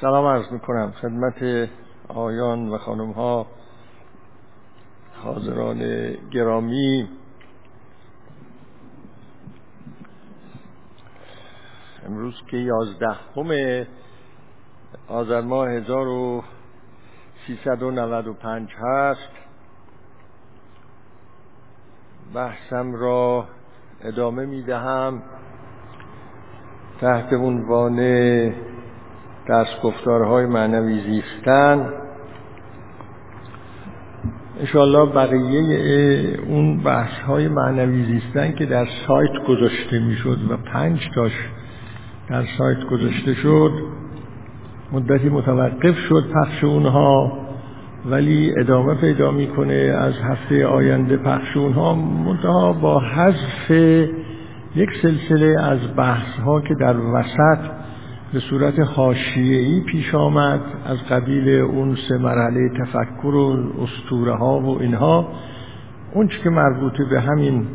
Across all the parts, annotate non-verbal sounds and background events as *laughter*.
سلام عرض می‌کنم خدمت آیان و خانم ها حاضران گرامی. امروز که یازده همه آذر ماه 1395 هست بحثم را ادامه می‌دهم. تحت عنوان درس گفتارهای معنوی زیستن. انشاءالله بقیه اون بحث های معنوی زیستن که در سایت گذاشته می‌شد و پنج تاش در سایت گذاشته شد مدتی متوقف شد پخش اونها ولی ادامه پیدا می‌کنه از هفته آینده پخش اونها. منتها با حذف یک سلسله از بحث ها که در وسط به صورت حاشیه‌ای پیش آمد از قبیل اون سه مرحله تفکر و اسطوره ها و اینها. اون که مربوط به همین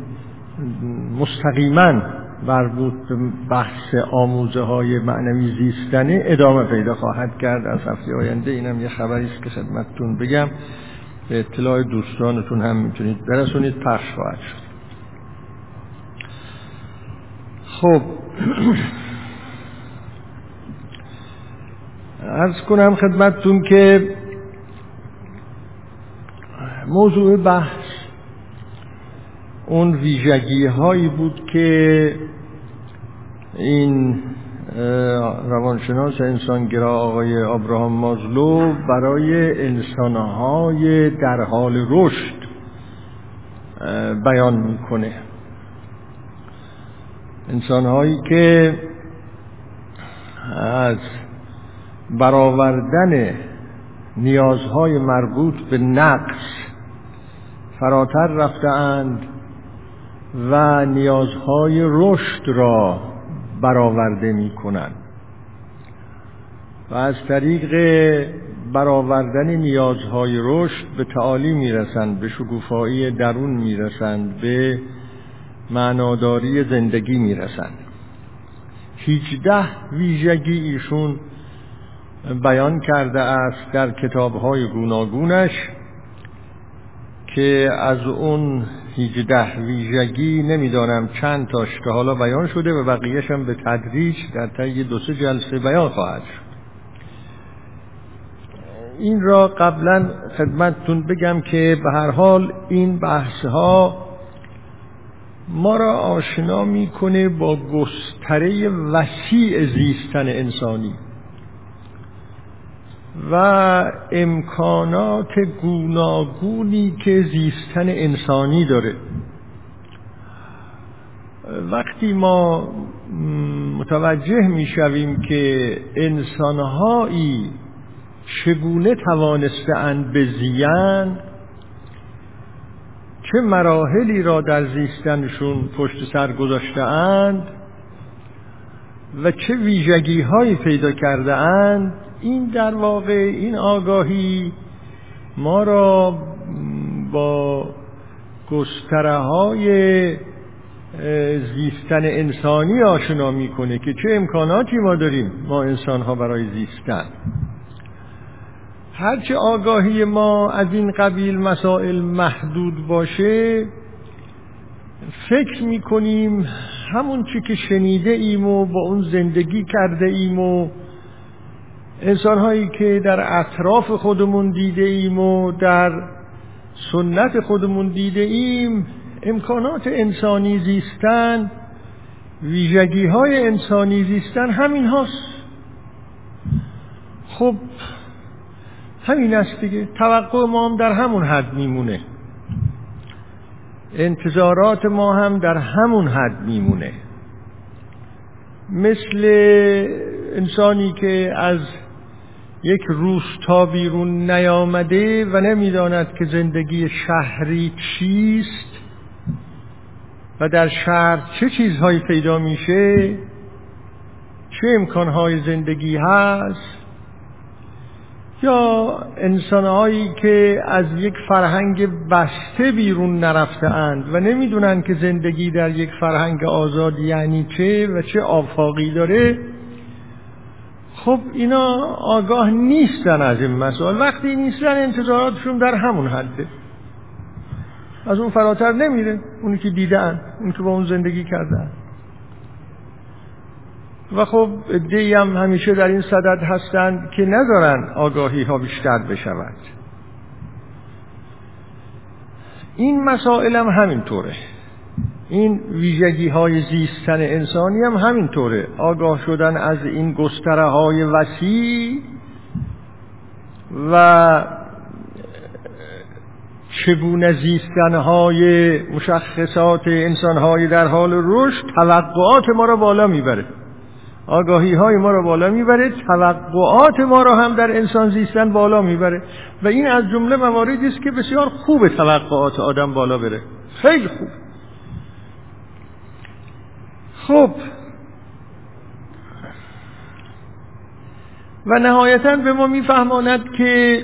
مستقیما مربوط به بحث آموزه های معنوی زیستنه ادامه پیدا خواهد کرد. از هفته آینده اینم یه خبری است که خدمتتون بگم. به اطلاع دوستانتون هم می‌تونید برسونید. پخش خواهد شد. خب. *clears throat* ارز کنم خدمتتون که موضوع بحث اون ویژگی هایی بود که این روانشناس انسانگرا آقای ابراهام مازلو برای انسانهای در حال رشد بیان می‌کنه. انسانهایی که از برآوردن نیازهای مربوط به نقص فراتر رفتهاند و نیازهای رشد را برآورده می کنند و از طریق برآوردن نیازهای رشد به تعالی می‌رسند به شکوفایی درون می‌رسند به معناداری زندگی می‌رسند. هیچده ویژگی ایشون بیان کرده است در کتابهای گوناگونش که از اون هیچده ویژگی نمی‌دانم چند تاش که حالا بیان شده و بقیهش هم به تدریج در طی دو سه جلسه بیان خواهد شد. این را قبلا خدمتتون بگم که به هر حال این بحث ها ما را آشنا می‌کنه با گستره وسیع زیستن انسانی. و امکانات گوناگونی که زیستن انسانی داره. وقتی ما متوجه می‌شویم که انسانهایی چگونه توانستهاند به زیان چه مراحلی را در زیستنشون پشت سر گذاشتهاند و چه ویژگی هایی پیدا کرده اند این در واقع این آگاهی ما را با گستره های زیستن انسانی آشنا می‌کنه که چه امکاناتی ما داریم ما انسان ها برای زیستن. هرچه آگاهی ما از این قبیل مسائل محدود باشه فکر می‌کنیم همون چی که شنیده ایم و با اون زندگی کرده ایم و انسان هایی که در اطراف خودمون دیده ایم و در سنت خودمون دیده ایم امکانات انسانی زیستن ویژگی های انسانی زیستن همین هاست. خب همین است دیگه. توقع ما هم در همون حد میمونه. انتظارات ما هم در همون حد میمونه. مثل انسانی که از یک روستا بیرون نیامده و نمی‌داند که زندگی شهری چیست و در شهر چه چیزهایی پیدا میشه چه امکانهای زندگی هست یا انسانهایی که از یک فرهنگ بسته بیرون نرفته اند و نمی‌دونن که زندگی در یک فرهنگ آزاد یعنی چه و چه آفاقی داره. خب اینا آگاه نیستن از این مسائل. وقتی نیستن انتظاراتشون در همون حده. از اون فراتر نمیره. اونی که دیدن اونی که با اون زندگی کردن. و خب دی هم همیشه در این صدد هستند که ندارن آگاهی ها بیشتر بشود. این مسائل هم همینطوره. این ویژگی های زیستن انسانی هم همینطوره. آگاه شدن از این گستره های وسیع و چگونه زیستن های مشخصات انسان های در حال رشد توقعات ما را بالا می‌بره. آگاهی های ما را بالا می‌بره توقعات ما را هم در انسان زیستن بالا می‌بره. و این از جمله مواردی است که بسیار خوب توقعات آدم بالا بره. خیلی خوب. خب. و نهایتا به ما میفهماند که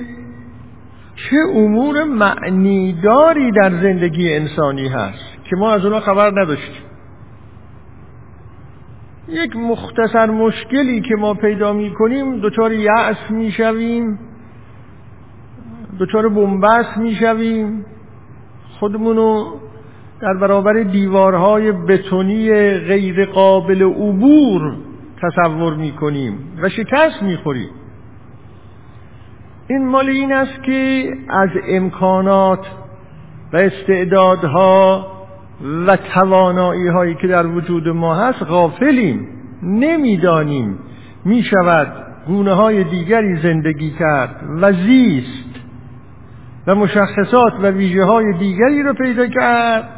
چه امور معنیداری در زندگی انسانی هست که ما از اونا خبر نداشتیم. یک مختصر مشکلی که ما پیدا می کنیم دچار یأس می شویم دچار بنبست می شویم خودمونو در برابر دیوارهای بتونی غیر قابل عبور تصور می کنیم و شکست می خوریم این مال این است که از امکانات و استعدادها و توانایی هایی که در وجود ما هست غافلیم نمی‌دانیم. می شود گونه های دیگری زندگی کرد و زیست و مشخصات و ویژه های دیگری رو پیدا کرد.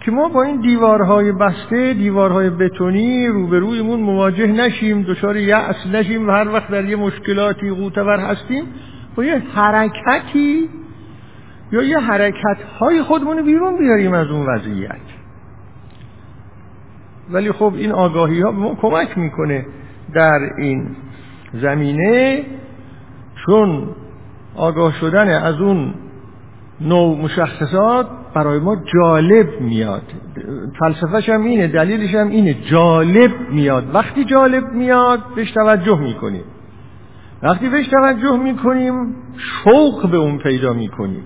که ما با این دیوارهای بسته دیوارهای بتونی روبرویمون مواجه نشیم دچار یأس نشیم و هر وقت در یه مشکلاتی قوتور هستیم با یه حرکتی یا یه حرکت های خودمون بیرون بیاریم از اون وضعیت. ولی خب این آگاهی ها به ما کمک می‌کنه در این زمینه چون آگاه شدن از اون نوع مشخصات برای ما جالب میاد. فلسفهش هم اینه دلیلش هم اینه. جالب میاد. وقتی جالب میاد بهش توجه می‌کنیم. وقتی بهش توجه می‌کنیم شوق به اون پیدا می‌کنیم.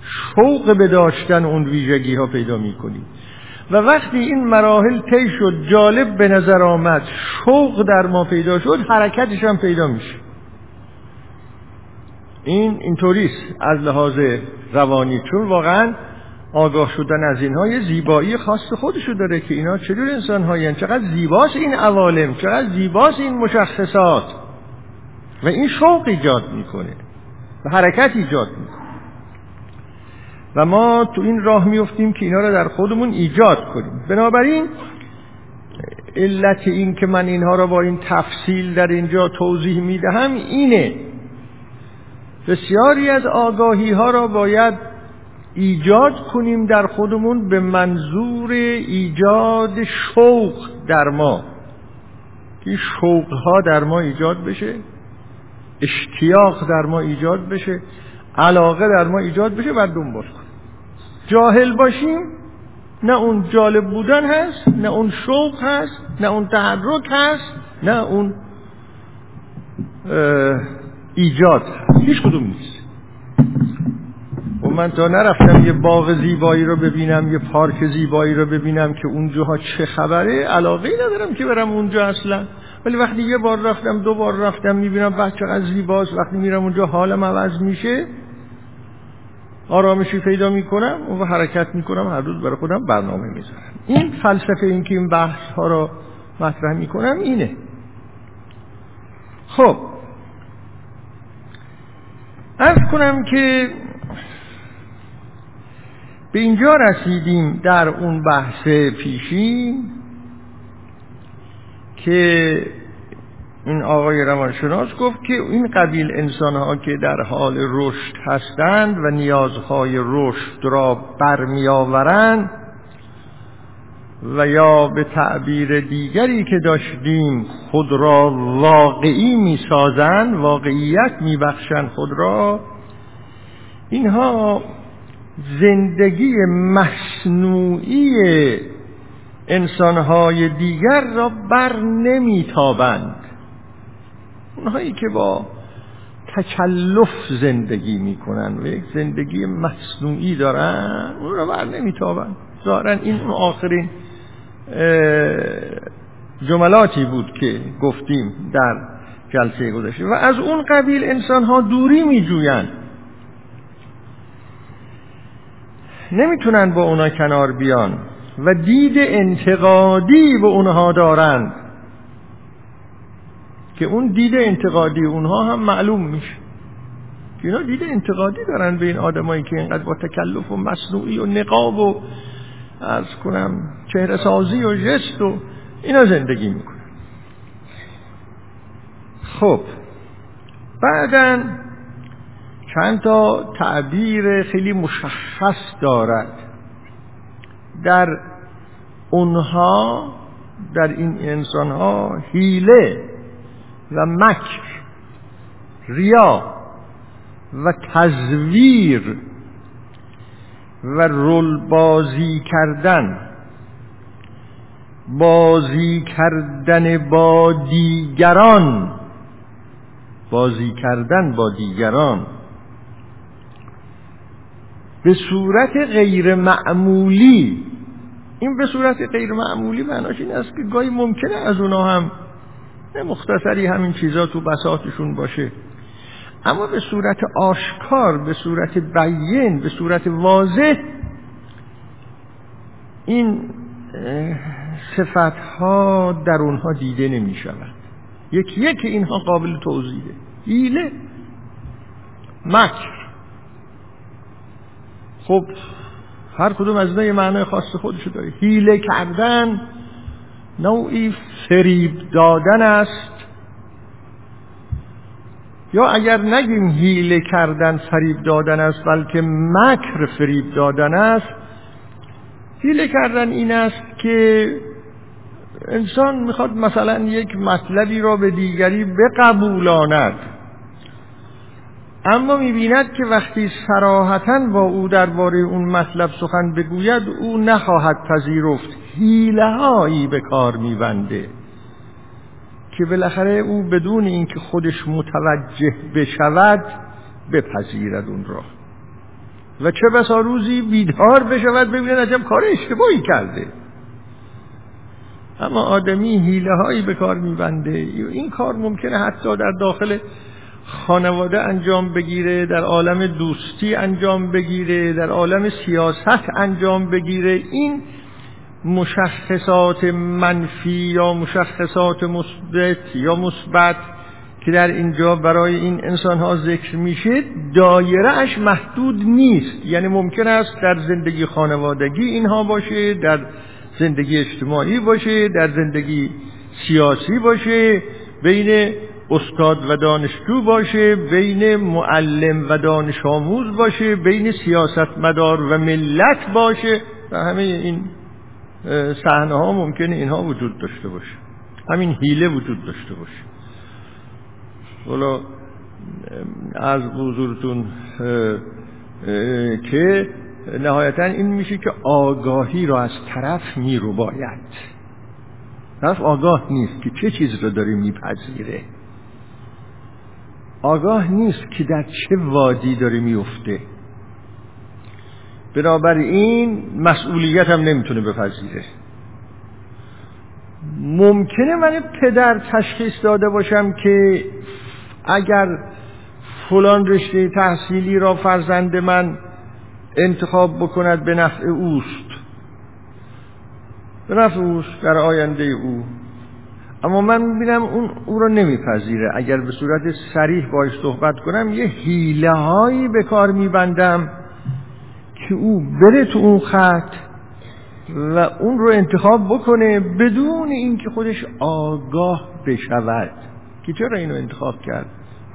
شوق به داشتن اون ویژگی ها پیدا می‌کنیم. و وقتی این مراحل طی شد جالب به نظر آمد شوق در ما پیدا شد حرکتش هم پیدا میشه. این اینطوریست. از لحاظ روانی چون واقعا آگاه شدن از اینها یه زیبایی خاص خودشو داره که اینا چجور انسان هایی چقدر زیباست این عوالم چقدر زیباست این مشخصات. و این شوق ایجاد می‌کنه و حرکت ایجاد می‌کنه. و ما تو این راه میفتیم که اینا رو در خودمون ایجاد کنیم. بنابراین علت این که من اینها رو با این تفصیل در اینجا توضیح می‌دهم اینه بسیاری از آگاهی ها را باید ایجاد کنیم در خودمون به منظور ایجاد شوق در ما. که شوق ها در ما ایجاد بشه اشتیاق در ما ایجاد بشه علاقه در ما ایجاد بشه بعد دنبال کنیم. جاهل باشیم نه اون جالب بودن هست نه اون شوق هست نه اون تحرک هست نه اون ایجاد هیچ کدوم نیست. و من تا نرفتم یه باغ زیبایی رو ببینم یه پارک زیبایی رو ببینم که اونجاها چه خبره علاقه ندارم که برم اونجا اصلا. ولی وقتی یه بار رفتم دو بار رفتم می‌بینم بچه چقدر زیباست. وقتی میرم اونجا حالم عوض میشه آرامشی پیدا می‌کنم و حرکت می‌کنم هر روز برای خودم برنامه می‌ذارم. این فلسفه این که این بحث ها رو مطرح می‌کنم اینه. خب ارز کنم که به اینجا رسیدیم در اون بحث پیشی که این آقای روانشناس گفت که این قبیل انسان ها که در حال رشد هستند و نیازهای رشد را برمیآورند و یا به تعبیر دیگری که داشتیم خود را واقعی می‌سازند واقعیت میبخشند خود را اینها زندگی مصنوعی انسانهای دیگر را بر نمیتابند. اونهایی که با تکلف زندگی می‌کنن و یک زندگی مصنوعی دارن اون رو بر نمیتابن ظاهرا این اون آخرین جملاتی بود که گفتیم در جلسه گذشته. و از اون قبیل انسان ها دوری میجویند. نمی‌تونن با اونا کنار بیان و دید انتقادی به اونها دارند. که اون دید انتقادی اونها هم معلوم میشه. اینا دید انتقادی دارن به این آدمایی که اینقدر با تکلف و مصنوعی و نقاب و از کنم چهره سازی و جست و اینا زندگی می‌کنن خب بعدا چند تا تعبیر خیلی مشخص دارد. در اونها در این انسان ها حیله و مکر ریا و تزویر و رول بازی کردن. بازی کردن با دیگران. بازی کردن با دیگران. به صورت غیر معمولی. این به صورت غیر معمولی معناش این است که گاهی ممکنه از اونا هم مختصری همین چیزا تو بساطشون باشه. اما به صورت آشکار به صورت بیین به صورت واضح این صفت ها در اونها دیده نمی شود یکی یکی اینها قابل توضیحه. ایله مکر. خب هر کدوم از یه معنای خاص خودشو داره. هیله کردن نوعی فریب دادن است. یا اگر نگیم هیله کردن فریب دادن است بلکه مکر فریب دادن است هیله کردن این است که انسان می‌خواد مثلا یک مطلبی را به دیگری بقبولاند. اما می‌بیند که وقتی سراحتا با او درباره اون مطلب سخن بگوید او نخواهد پذیرفت. حیله هایی به کار میبنده. که بالاخره او بدون اینکه خودش متوجه بشود بپذیرد اون را. و چه بسا روزی بیدار بشود ببیند عجب کار اشتباهی کرده. اما آدمی حیله هایی به کار میبنده. این کار ممکنه حتی در داخل خانواده انجام بگیره در عالم دوستی انجام بگیره در عالم سیاست انجام بگیره. این مشخصات منفی یا مشخصات مثبت یا مثبت که در اینجا برای این انسان ها ذکر میشه دایره اش محدود نیست. یعنی ممکن است در زندگی خانوادگی اینها باشه در زندگی اجتماعی باشه در زندگی سیاسی باشه بین استاد و دانشجو باشه بین معلم و دانش آموز باشه بین سیاستمدار و ملت باشه و همه این صحنه ها ممکنه اینها وجود داشته باشه. همین حیله وجود داشته باشه. حالا از حضورتون که نهایتا این میشه که آگاهی را از طرف میرو باید طرف آگاه نیست که چه چیز رو داره میپذیره. آگاه نیست که در چه وادی داره میفته بنابراین مسئولیت هم نمی‌تونه بپذیره. ممکنه من پدر تشخیص داده باشم که اگر فلان رشته تحصیلی را فرزند من انتخاب بکند به نفع اوست. به نفع اوست در آینده او. اما من می‌بینم اون او را نمیپذیره. اگر به صورت سریح باش صحبت کنم یه حیله هایی به کار میبندم. که او بره تو اون خط و اون رو انتخاب بکنه بدون اینکه خودش آگاه بشود. که چرا اینو انتخاب کرد؟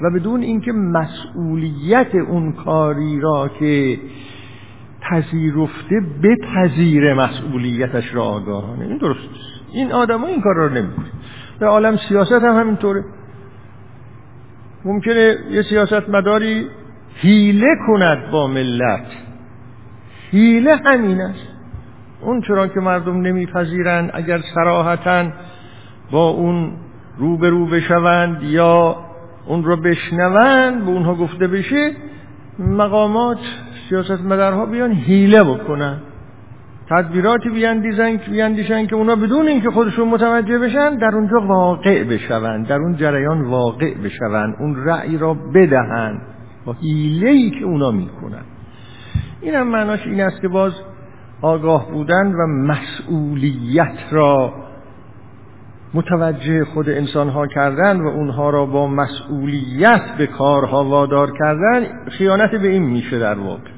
و بدون اینکه مسئولیت اون کاری را که پذیرفته بپذیره مسئولیتش را آگاهانه. این درست این آدم این کار را نمی‌کنه در عالم سیاست هم همینطوره. ممکنه یه سیاست مداری حیله کند با ملت. حیله همین است. اون چرا که مردم نمیپذیرند اگر سراحتا با اون روبرو بشوند یا اون رو بشنون به اونها گفته بشه مقامات سیاست مدارها بیان حیله بکنن. تدبیراتی بیاندیزن بیاندیشن که اونا بدون اینکه خودشون متوجه بشن در اونجا واقع بشون در اون جریان واقع بشون اون رأی را بدهن با حیله ای که اونا می‌کنن. این هم معناش این است که باز آگاه بودن و مسئولیت را متوجه خود انسانها کردن و اونها را با مسئولیت به کارها وادار کردن خیانت به این میشه در واقع.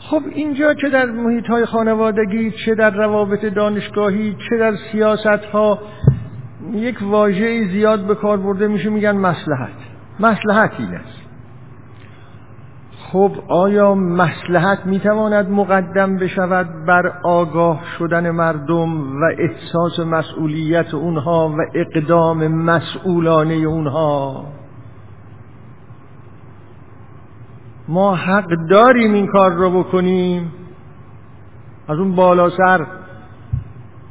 خب اینجا چه در محیط های خانوادگی چه در روابط دانشگاهی چه در سیاست ها یک واژه زیاد به کار برده میشه میگن مسلحت. مسلحت این است. خب آیا مسلحت می‌تواند مقدم بشود بر آگاه شدن مردم و احساس مسئولیت اونها و اقدام مسئولانه اونها؟ ما حق داریم این کار رو بکنیم. از اون بالا سر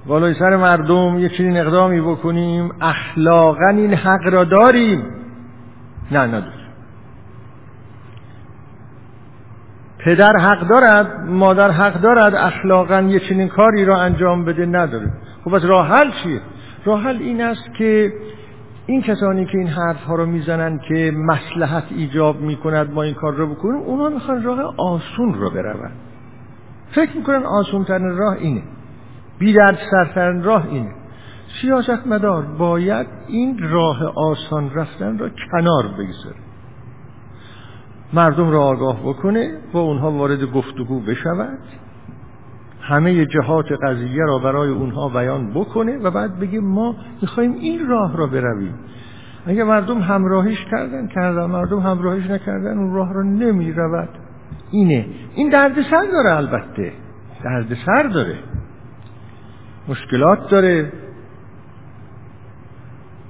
بالای سر مردم یک چنین اقدامی بکنیم. اخلاقا این حق را داریم. نه نداریم. پدر حق دارد مادر حق دارد اخلاقا یه چنین کاری را انجام بده نداره. خب از راه حل چیه؟ راه حل این است که این کسانی که این حرف ها رو می‌زنن که مسلحت ایجاب می‌کند ما این کار رو بکنیم اونا می‌خوان راه آسون رو برون فکر می‌کنن آسون ترین راه اینه. بی درد سرترین راه اینه. سیاست مدار باید این راه آسان رفتن را کنار بگذاره. مردم را آگاه بکنه با اونها وارد گفتگو بشود. همه جهات قضیه را برای اونها بیان بکنه و بعد بگه ما می‌خوایم این راه را برویم. اگه مردم همراهیش کردن کردن. مردم همراهیش نکردن اون راه را نمی رود اینه. این دردسر داره البته. دردسر داره. مشکلات داره.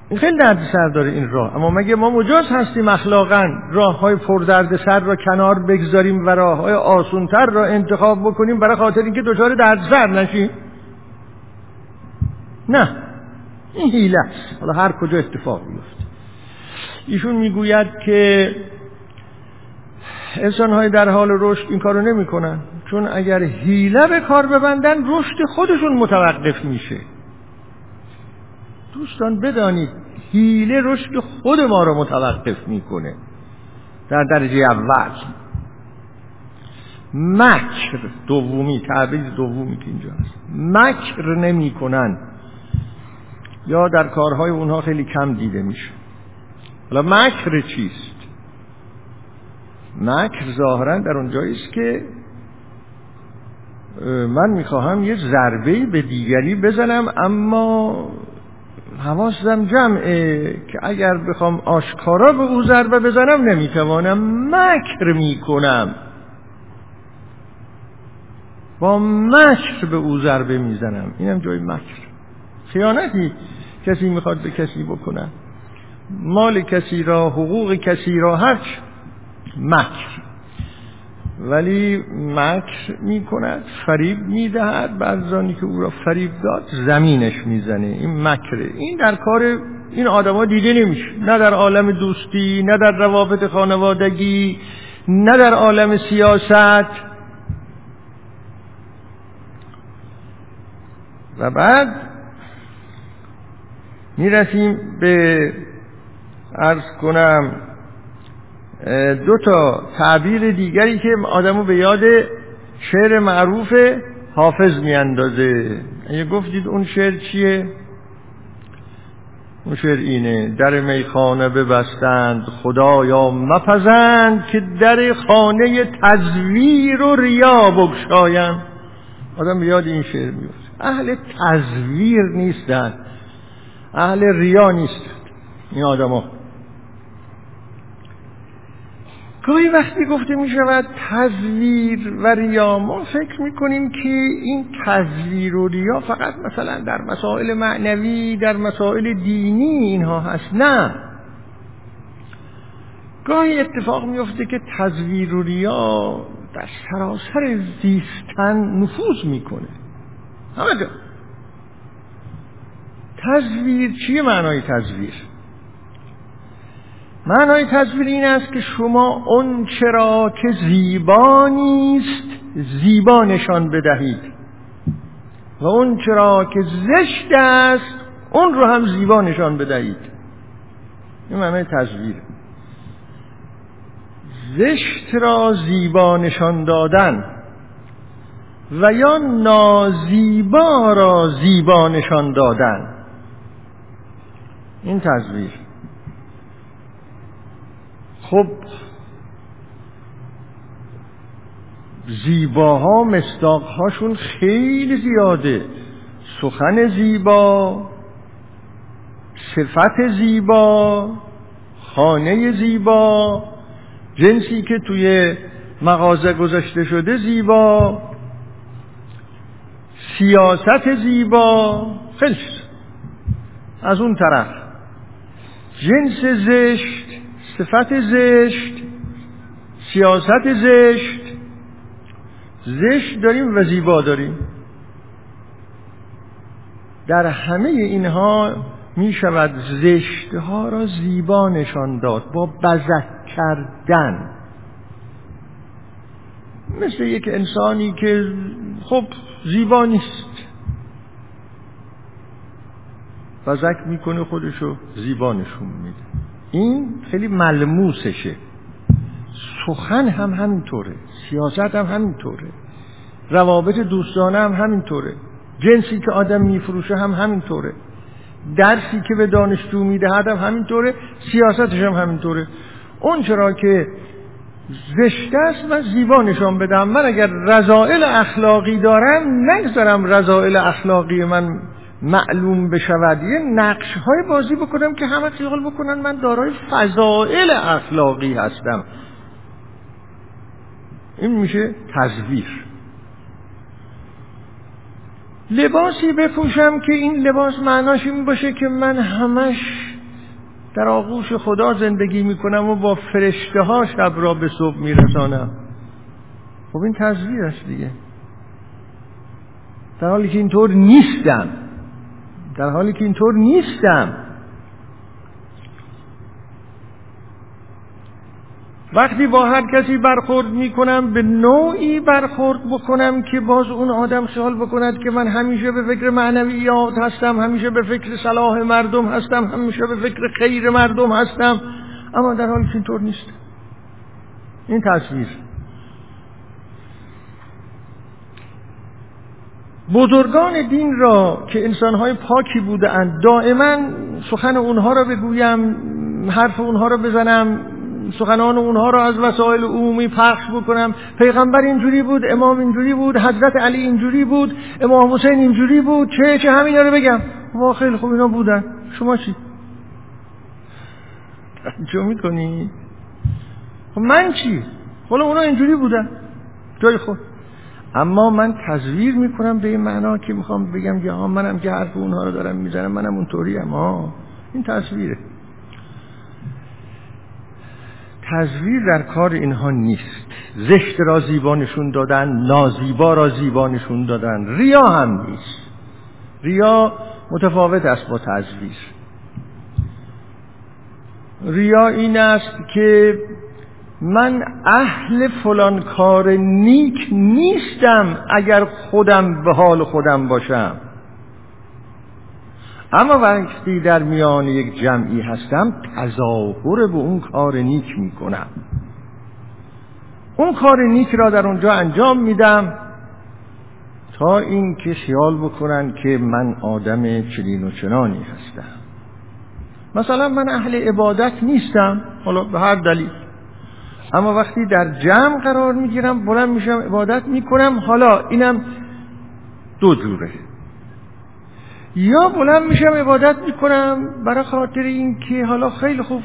این خیلی درد سر داره این راه. اما مگه ما مجاز هستیم اخلاقا راه های پردرد سر را کنار بگذاریم و راه های آسونتر را انتخاب بکنیم برای خاطر اینکه دچار درد سر نشیم؟ نه. این حیله است. حالا هر کجا اتفاق بیفته ایشون می‌گوید که انسان های در حال رشد این کارو نمی‌کنن. چون اگر حیله به کار ببندن رشد خودشون متوقف میشه. دوستان بدانید حیله رشد خود ما رو متوقف می‌کنه. در درجه اول مکر دومی تعبیر دومی که اینجا هست. مکر نمی‌کنن. یا در کارهای اونها خیلی کم دیده میشه. حالا مکر چیست؟ مکر ظاهرا در اونجایی است که من می‌خواهم یه ضربه به دیگری بزنم اما حواسم جمعه که اگر بخوام آشکارا به او ضربه بزنم نمی‌توانم مکر می‌کنم. با مکر به او ضربه می‌زنم. اینم جای مکر. خیانتی کسی می‌خواد به کسی بکنه. مال کسی را حقوق کسی را هرچ مکر. ولی مکر می کند فریب می دهد بعضانی که او را فریب داد زمینش می‌زنه. این مکره. این در کار این آدما دیده نمیشه. نه در عالم دوستی نه در روابط خانوادگی نه در عالم سیاست. و بعد می‌رسیم به ارز کنم دو تا تعبیر دیگری که آدمو به یاد شعر معروف حافظ میاندازه. اگه گفتید اون شعر چیه؟ اون شعر اینه در میخانه ببستند خدایا مپزند که در خانه تزویر و ریا بگشایند آدم یاد این شعر میفته اهل تزویر نیستن. اهل ریا نیستن. این آدم ها گاهی وقتی گفته می شود تزویر و ریا ما فکر می کنیم که این تزویر و ریا فقط مثلا در مسائل معنوی در مسائل دینی اینها هست نه. گاهی اتفاق میفته که تزویر و ریا در سراسر زیستن نفوذ می‌کنه همه جا. تزویر چیه معنای تزویر؟ معنای تصویر این است که شما اون چرا که زیبا نیست زیبا نشان بدهید. و اون چرا که زشت است اون رو هم زیبا نشان بدهید. این معنای تصویر زشت را زیبا نشان دادن و یا نازیبا را زیبا نشان دادن. این تصویر خب زیباها مستاقهاشون خیلی زیاده. سخن زیبا صفت زیبا خانه زیبا جنسی که توی مغازه گذاشته شده زیبا سیاست زیبا خیلی از اون طرف. جنس زشت صفت زشت سیاست زشت. زشت داریم و زیبا داریم. در همه اینها می شود زشت ها را زیبا نشان داد با بزک کردن. مثل یک انسانی که خب زیبا نیست. بزک می‌کنه خودشو زیبا نشون میده. این خیلی ملموسشه. سخن هم همینطوره. سیاست هم همینطوره. روابط دوستانه هم همینطوره. جنسی که آدم میفروشه هم همینطوره. درسی که به دانشجو می‌دهد هم همینطوره. سیاستش هم همینطوره. اون چرا که زشت است من زیبا نشان بدم. من اگر رضائل اخلاقی دارم نگذارم رضائل اخلاقی من معلوم بشود. یه نقش های بازی بکنم که همه خیال بکنن من دارای فضائل اخلاقی هستم. این میشه تزویر. لباسی بپوشم که این لباس معناش این باشه که من همش در آغوش خدا زندگی می‌کنم و با فرشته ها شب را به صبح میرسانم. خب این تزویر است دیگه. در حالی که اینطور نیستم. در حالی که اینطور نیستم. وقتی با هر کسی برخورد می‌کنم به نوعی برخورد بکنم که باز اون آدم خیال بکند که من همیشه به فکر معنویات هستم همیشه به فکر صلاح مردم هستم همیشه به فکر خیر مردم هستم. اما در حالی که اینطور نیست. این تصویر. بزرگان دین را که انسانهای پاکی بودند دائما سخن اونها را بگویم حرف اونها را بزنم سخنان اونها را از وسایل عمومی پخش بکنم. پیغمبر اینجوری بود امام اینجوری بود حضرت علی اینجوری بود امام حسین اینجوری بود چه چه همین رو بگم. ما خیلی خوب اینا بودن. شما چی؟ چه می‌کنی؟ خب من چی؟ حالا اونا اینجوری بودن. جای خود. اما من تزویر می‌کنم به این معنا که می‌خوام بگم که منم که حرف اونها رو دارم می‌زنم منم اونطوری ها این تصویره تزویر در کار اینها نیست. زشت را زیبا نشون دادن نازیبا را زیبا نشون دادن. ریا هم نیست. ریا متفاوت است با تزویر. ریا این است که من اهل فلان کار نیک نیستم اگر خودم به حال خودم باشم. اما وقتی در میان یک جمعی هستم تظاهر به اون کار نیک می‌کنم. اون کار نیک را در اونجا انجام میدم تا اینکه خیال بکنن که من آدم چنین و چنانی هستم. مثلا من اهل عبادت نیستم حالا به هر دلیل. اما وقتی در جمع قرار می‌گیرم بلند میشم عبادت می‌کنم حالا اینم دو جوره. یا بلند میشم عبادت می‌کنم برای خاطر اینکه حالا خیلی خوب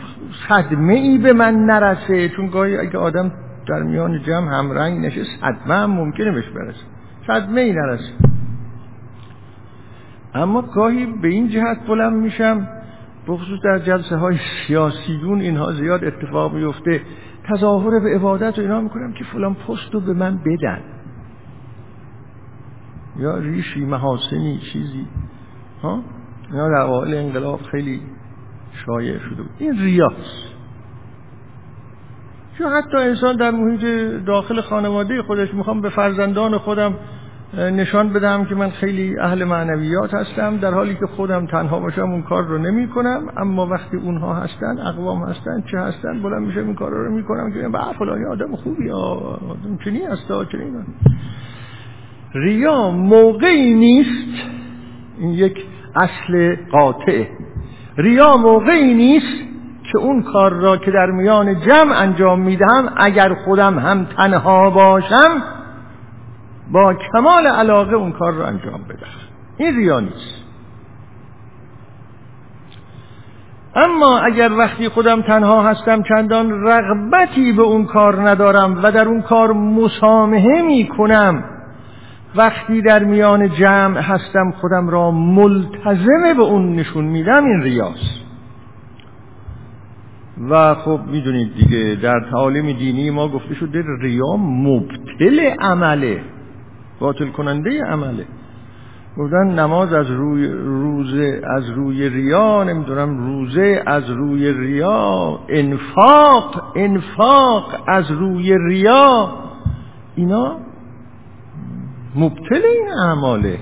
صدمه ای به من نرسه چون گاهی اگه آدم در میان جمع همرنگ نشه صدمه هم ممکنه بهش برسه. صدمه ای نرسه. اما گاهی به این جهت بلند میشم بخصوص در جلسه های سیاسیون اینها زیاد اتفاق میفته تظاهر به عبادت و اینا می‌کنم که فلان پست رو به من بدن. یا ریشی محاسنی چیزی. ها؟ اینا در اوائل انقلاب خیلی شایع شده بود. این ریاست چون حتی انسان در محیط داخل خانواده خودش می‌خوام به فرزندان خودم نشان بدم که من خیلی اهل معنویات هستم در حالی که خودم تنها باشم اون کار رو نمی کنم اما وقتی اونها هستن اقوام هستن چه هستن بلند میشه این کار رو می‌کنم که به فلانی آدم خوبی آدم چنی هستا چنی ریا موقعی نیست این یک اصل قاطع. ریا موقعی نیست که اون کار را که در میان جمع انجام می‌دهم اگر خودم هم تنها باشم با کمال علاقه اون کار را انجام بدهم این ریا نیست. اما اگر وقتی خودم تنها هستم چندان رغبتی به اون کار ندارم و در اون کار مسامحه می کنم وقتی در میان جمع هستم خودم را ملتزمه به اون نشون میدم این ریاست. و خب می‌دونید دیگه در تعالیم دینی ما گفته شده ریا مبتل عمله. باطل کننده عمله. گفتن نماز از روی روزه از روی ریا نمی‌دونم روزه از روی ریا انفاق انفاق از روی ریا. اینا مبتل این اعماله.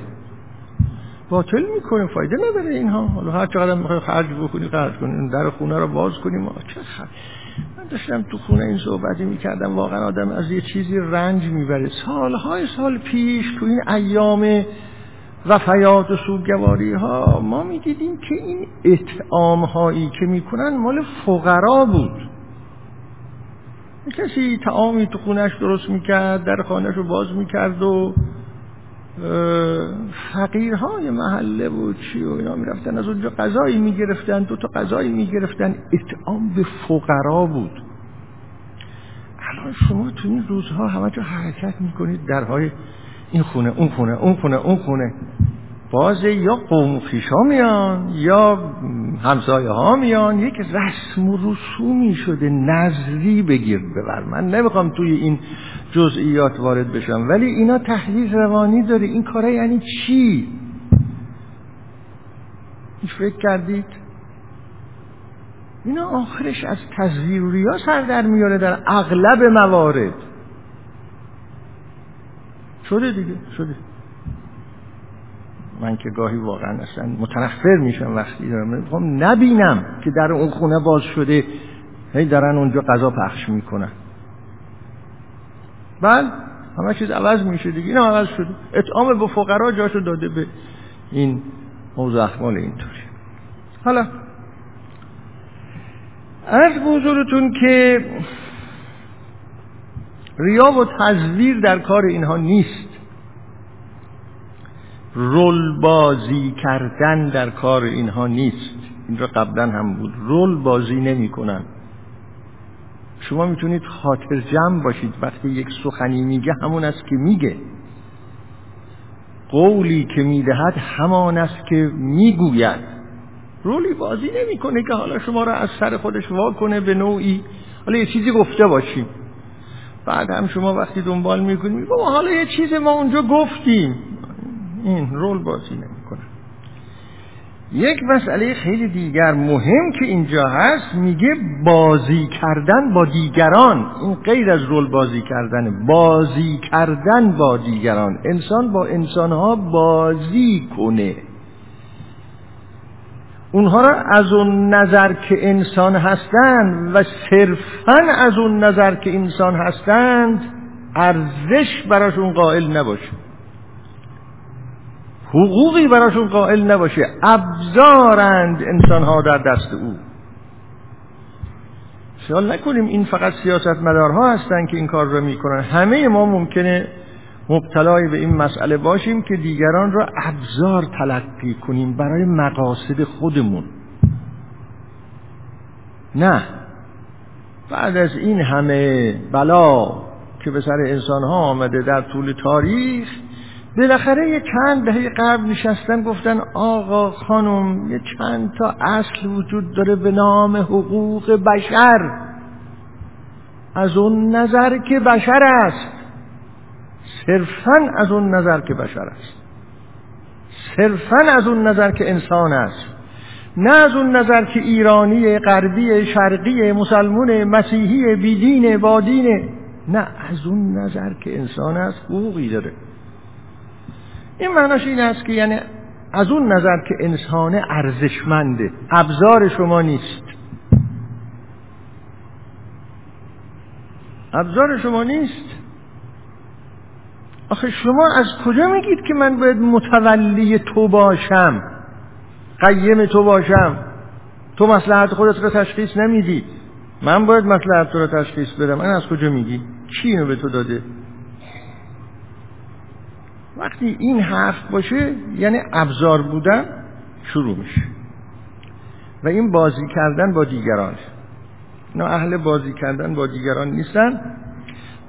باطل می‌کنیم فایده نداره اینها. حالا هر چقدر می‌خوای خرج بکنی خرج کنی در خونه رو باز کنیم چه من داشتم تو خونه این صحبتی می‌کردم واقعا آدم از یه چیزی رنج می‌بره. سالهای سال پیش تو این ایام وفیات و سوگواری ها ما می‌دیدیم که این اطعام هایی که می‌کنن مال فقرا بود. کسی تعامی تو خونش درست می‌کرد در خانهش رو باز می‌کرد و فقیرهای محله بود چی و اینا می‌رفتن. از اونجا غذایی می‌گرفتن دو تا غذایی می‌گرفتن. اطعام به فقرا بود. الان شما تو این روزها همه جا حرکت می‌کنید درهای این خونه اون خونه اون خونه اون خونه. باز یا قوم خیشا میان یا همسایه ها میان یک رسم و رسومی شده نظری بگیر ببر. من نمی‌خوام توی این جزئیات وارد بشم ولی اینا تحلیل روانی داره. این کاره یعنی چی؟ هیچ فکر کردید؟ اینا آخرش از تزویر ریا سر در میاره در اغلب موارد. شده دیگه شده. من که گاهی واقعا اصلا متنفر میشم وقتی دارم. می‌خوام نبینم که در اون خونه باز شده هی دارن اونجا غذا پخش می‌کنن. بله همه چیز عوض میشه دیگه. این عوض شده. اطعام به فقرا جاشو داده به این موضوع احوال اینطوری. حالا از بزرگتون که ریا و تزویر در کار اینها نیست. رول بازی کردن در کار اینها نیست. این را قبلا هم بود. رول بازی نمی کنن. شما می‌تونید خاطر جمع باشید. وقتی یک سخنی میگه همون است که میگه. قولی که می‌دهد همان است که می‌گوید. رولی بازی نمی‌کنه که حالا شما را از سر خودش وا کنه به نوعی. حالا یه چیزی گفته باشیم. بعد هم شما وقتی دنبال می‌کنید بابا حالا یه چیز ما اونجا گفتیم. این رول بازی نمی‌کنه. یک مسئله خیلی دیگر مهم که اینجا هست میگه بازی کردن با دیگران. این غیر از رول بازی کردن. بازی کردن با دیگران. انسان با انسانها بازی کنه. اونها را از اون نظر که انسان هستند و صرفا از اون نظر که انسان هستند ارزش براشون قائل نباشه. حقوقی براشون قائل نباشه. ابزارند انسانها در دست او. خیال نکنیم این فقط سیاست مدارها هستن که این کار را می‌کنن. همه ما ممکنه مبتلای به این مسئله باشیم که دیگران را ابزار تلقی کنیم برای مقاصد خودمون. نه. بعد از این همه بلا که به سر انسان ها آمده در طول تاریخ بالاخره یه چند دهه قبل نشستن گفتن آقا خانم یه چند تا اصل وجود داره به نام حقوق بشر. از اون نظر که بشر است. صرفا از اون نظر که بشر است. صرفا از اون نظر که انسان است. نه از اون نظر که ایرانی غربی شرقی مسلمون مسیحی بیدین بادینه نه از اون نظر که انسان از حقوقی داره. این معناش این است که یعنی از اون نظر که انسان ارزشمنده ابزار شما نیست. ابزار شما نیست. آخه شما از کجا میگید که من باید متولی تو باشم؟ قیم تو باشم؟ تو مسلحت خودت رو تشخیص نمیدی. من باید مسلحت تو رو تشخیص بدم. من از کجا میگی؟ کی اینو به تو داده؟ وقتی این حرف باشه یعنی ابزار بودن شروع میشه. و این بازی کردن با دیگران. اینا اهل بازی کردن با دیگران نیستن.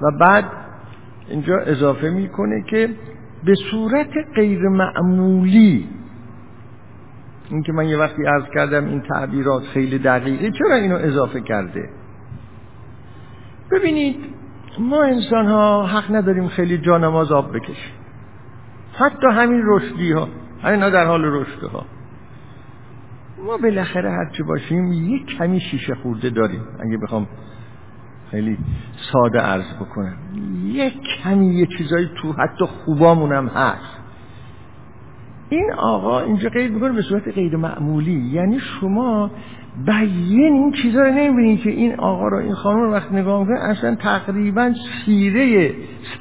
و بعد اینجا اضافه می‌کنه که به صورت غیر معمولی این که من یه وقتی عرض کردم این تعبیرات خیلی دقیقه چرا اینو اضافه کرده؟ ببینید ما انسان ها حق نداریم خیلی جانماز آب بکشیم. حتی همین رشدی ها اینا در حال رشد ها ما بالاخره هرچی باشیم یک کمی شیشه خورده داریم. اگه بخوام خیلی ساده عرض بکنم. یک کمی یه چیزایی تو حتی خوبامون هم هست. این آقا اینجا قید می‌کنه به صورت غیر معمولی. یعنی شما بیین این چیزا رو نمی‌بینید که این آقا رو این خانم رو وقت نگاه می‌کنه اصلا تقریبا سیره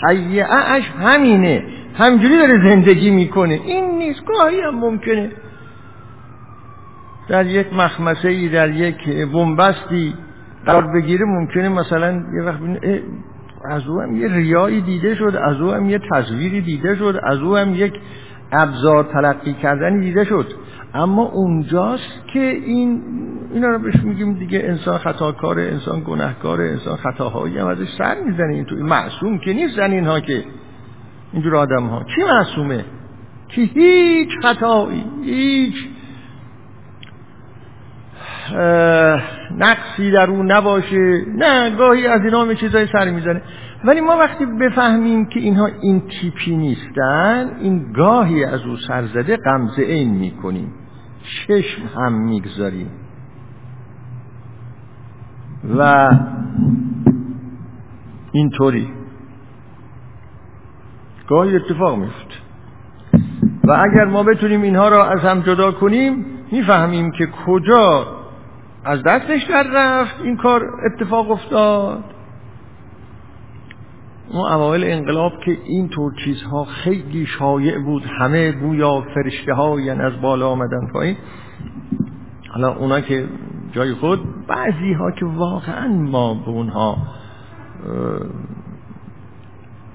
سیعه همینه. همجوری داره زندگی می‌کنه. این نیست گاهی هم ممکنه. در یک مخمسه ای در یک بنبستی قرار بگیره ممکنه مثلا یه وقت از او هم یه ریایی دیده شد از او هم یه تصویری دیده شد از او هم یک ابزار تلقی کردنی دیده شد. اما اونجاست که این اینا رو بهش میگیم دیگه انسان خطاکاره انسان گناهکاره انسان خطاهایی هم ازش سر می‌زنه. این تو معصوم که نیست زنین ها که اینجور آدم ها کی معصومه؟ که هیچ خطایی هیچ. نقصی در اون نباشه. نه گاهی از اینا همه چیزای سر می‌زنه. ولی ما وقتی بفهمیم که اینها این تیپی نیستن این گاهی از او سرزده قمزه این می‌کنیم. چشم هم می‌گذاریم. و اینطوری. گاهی اتفاق میفته و اگر ما بتونیم اینها را از هم جدا کنیم می‌فهمیم که کجا از دستش در رفت این کار اتفاق افتاد. اون اوایل انقلاب که این طور چیزها خیلی شایع بود همه گویا فرشته ها یعنی از بالا آمدن پایین. حالا اونا که جای خود بعضی ها که واقعا ما به اونها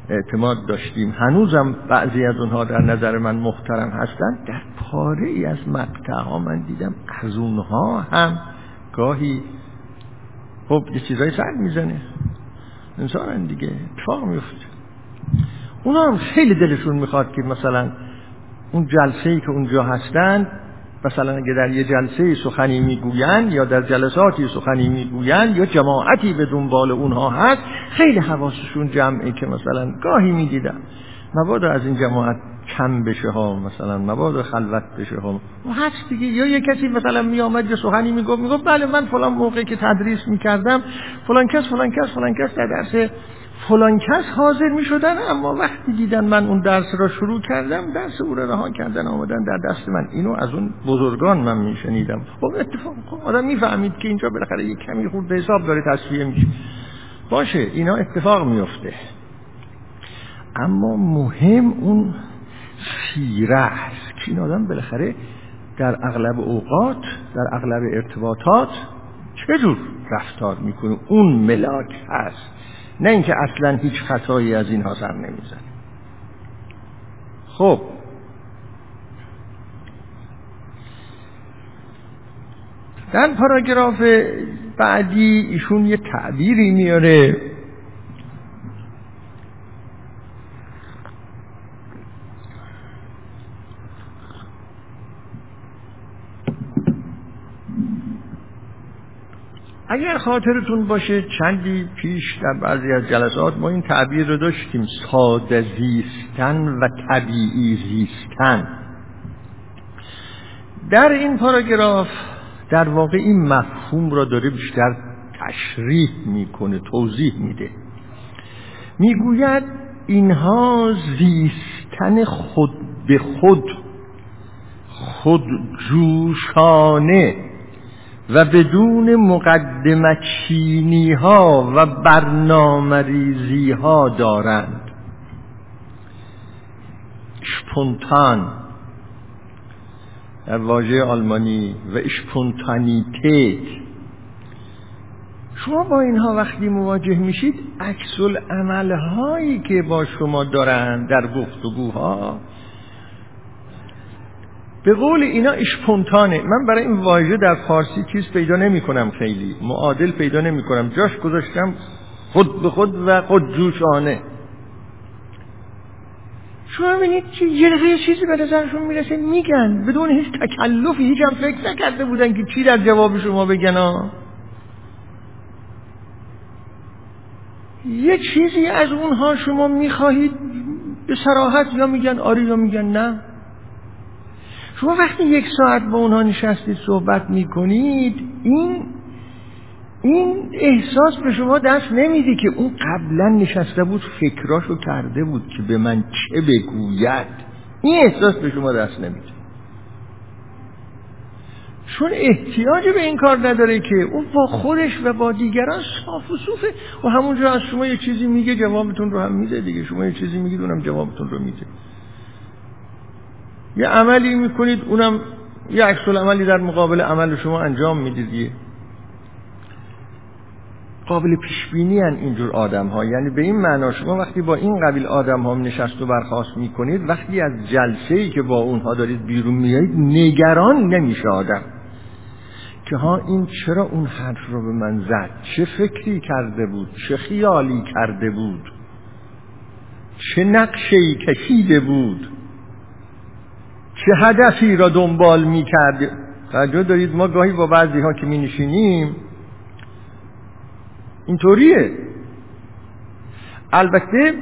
اعتماد داشتیم. هنوزم بعضی از اونها در نظر من محترم هستند در پاره ای از مقطع ها من دیدم از اونها هم گاهی خب یه چیزایی سر می‌زنه. انسان دیگه. اتفاق میفته اونا هم خیلی دلشون می‌خواد که مثلا اون جلسه ای که اونجا هستند مثلا اگه در یه جلسه سخنی می‌گویند یا در جلساتی سخنی می‌گویند یا جماعتی به دنبال اونها هست خیلی حواسشون جمعه که مثلا گاهی می‌دیدم. مبادا از این جماعت کم بشه ها مثلا مبادا خلوت بشه ها. و هست دیگه یا یه کسی مثلا می آمد یه سخنی می‌گفت می‌گفت بله من فلان موقعی که تدریس می‌کردم فلان کس فلان کس فلان کس در درس فلان کس حاضر می شدن اما وقتی دیدن من اون درس را شروع کردم درس او را رها کردن آمدن در دست من. اینو از اون بزرگان من می شنیدم خب اتفاق خب آدم می‌فهمید که اینجا بالاخره یک کمی خورد حساب داره تصفیه میشه. باشه اینا اتفاق میفته اما مهم اون سیره است که این آدم بالاخره در اغلب اوقات در اغلب ارتباطات چجور رفتار می‌کنه؟ اون ملاک هست. نه اینکه اصلا هیچ خطایی از اینها سر نمی‌زنه. خب. در پاراگراف بعدی ایشون یه تعبیری میاره. اگر خاطرتون باشه چندی پیش در بعضی از جلسات ما این تعبیر رو داشتیم ساده زیستن و طبیعی زیستن. در این پاراگراف در واقع این مفهوم را داره بیشتر تشریح می‌کنه توضیح میده. می‌گوید اینها زیستن خود به خود خودجوشانه. و بدون مقدمچینی ها و برنامه ها دارند. شپونتان در واژه آلمانی و اشپونتانیتیت شما با اینها وقتی مواجه میشید عکس هایی که با شما دارند در گفتگوها به قول اینا اشپونتانه من برای این واژه در فارسی چیز پیدا نمی کنم خیلی. معادل پیدا نمی کنم جاش گذاشتم خود به خود و خودجوشانه شما ببینید یه دفعه چیزی به نظرشون می‌رسه؟ میگن. بدون هیچ تکلفی. هیچ هم فکر نکرده بودن که چی در جواب شما بگن ها. یه چیزی از اونها شما می‌خواهید به سراحت یا میگن آری یا میگن نه؟ شما وقتی یک ساعت با اونها نشستید صحبت می‌کنید این این احساس به شما دست نمیده که اون قبلا نشسته بود فکراشو کرده بود که به من چه بگوید. این احساس به شما دست نمیده. چون احتیاج به این کار نداره که اون با خودش و با دیگران صاف و صوفه. و همونجا از شما یه چیزی میگه جوابتون رو هم میده دیگه. شما یه چیزی میگید اونم جوابتون رو میده. یه عملی می‌کنید اونم یه عکس عملی در مقابل عمل شما انجام می‌دید. قابل پیش بینی اینجور آدم ها یعنی به این معنا شما وقتی با این قبیل آدم ها نشست و برخواست می‌کنید وقتی از جلسه ای که با اونها دارید بیرون میایید نگران نمیشه آدم. که ها این چرا اون حرف رو به من زد؟ چه فکری کرده بود؟ چه خیالی کرده بود؟ چه نقشه ای کشیده بود؟ چه هدفی را دنبال می‌کرد؟ توجه دارید ما گاهی با بعضی ها که می نشینیم اینطوریه. البته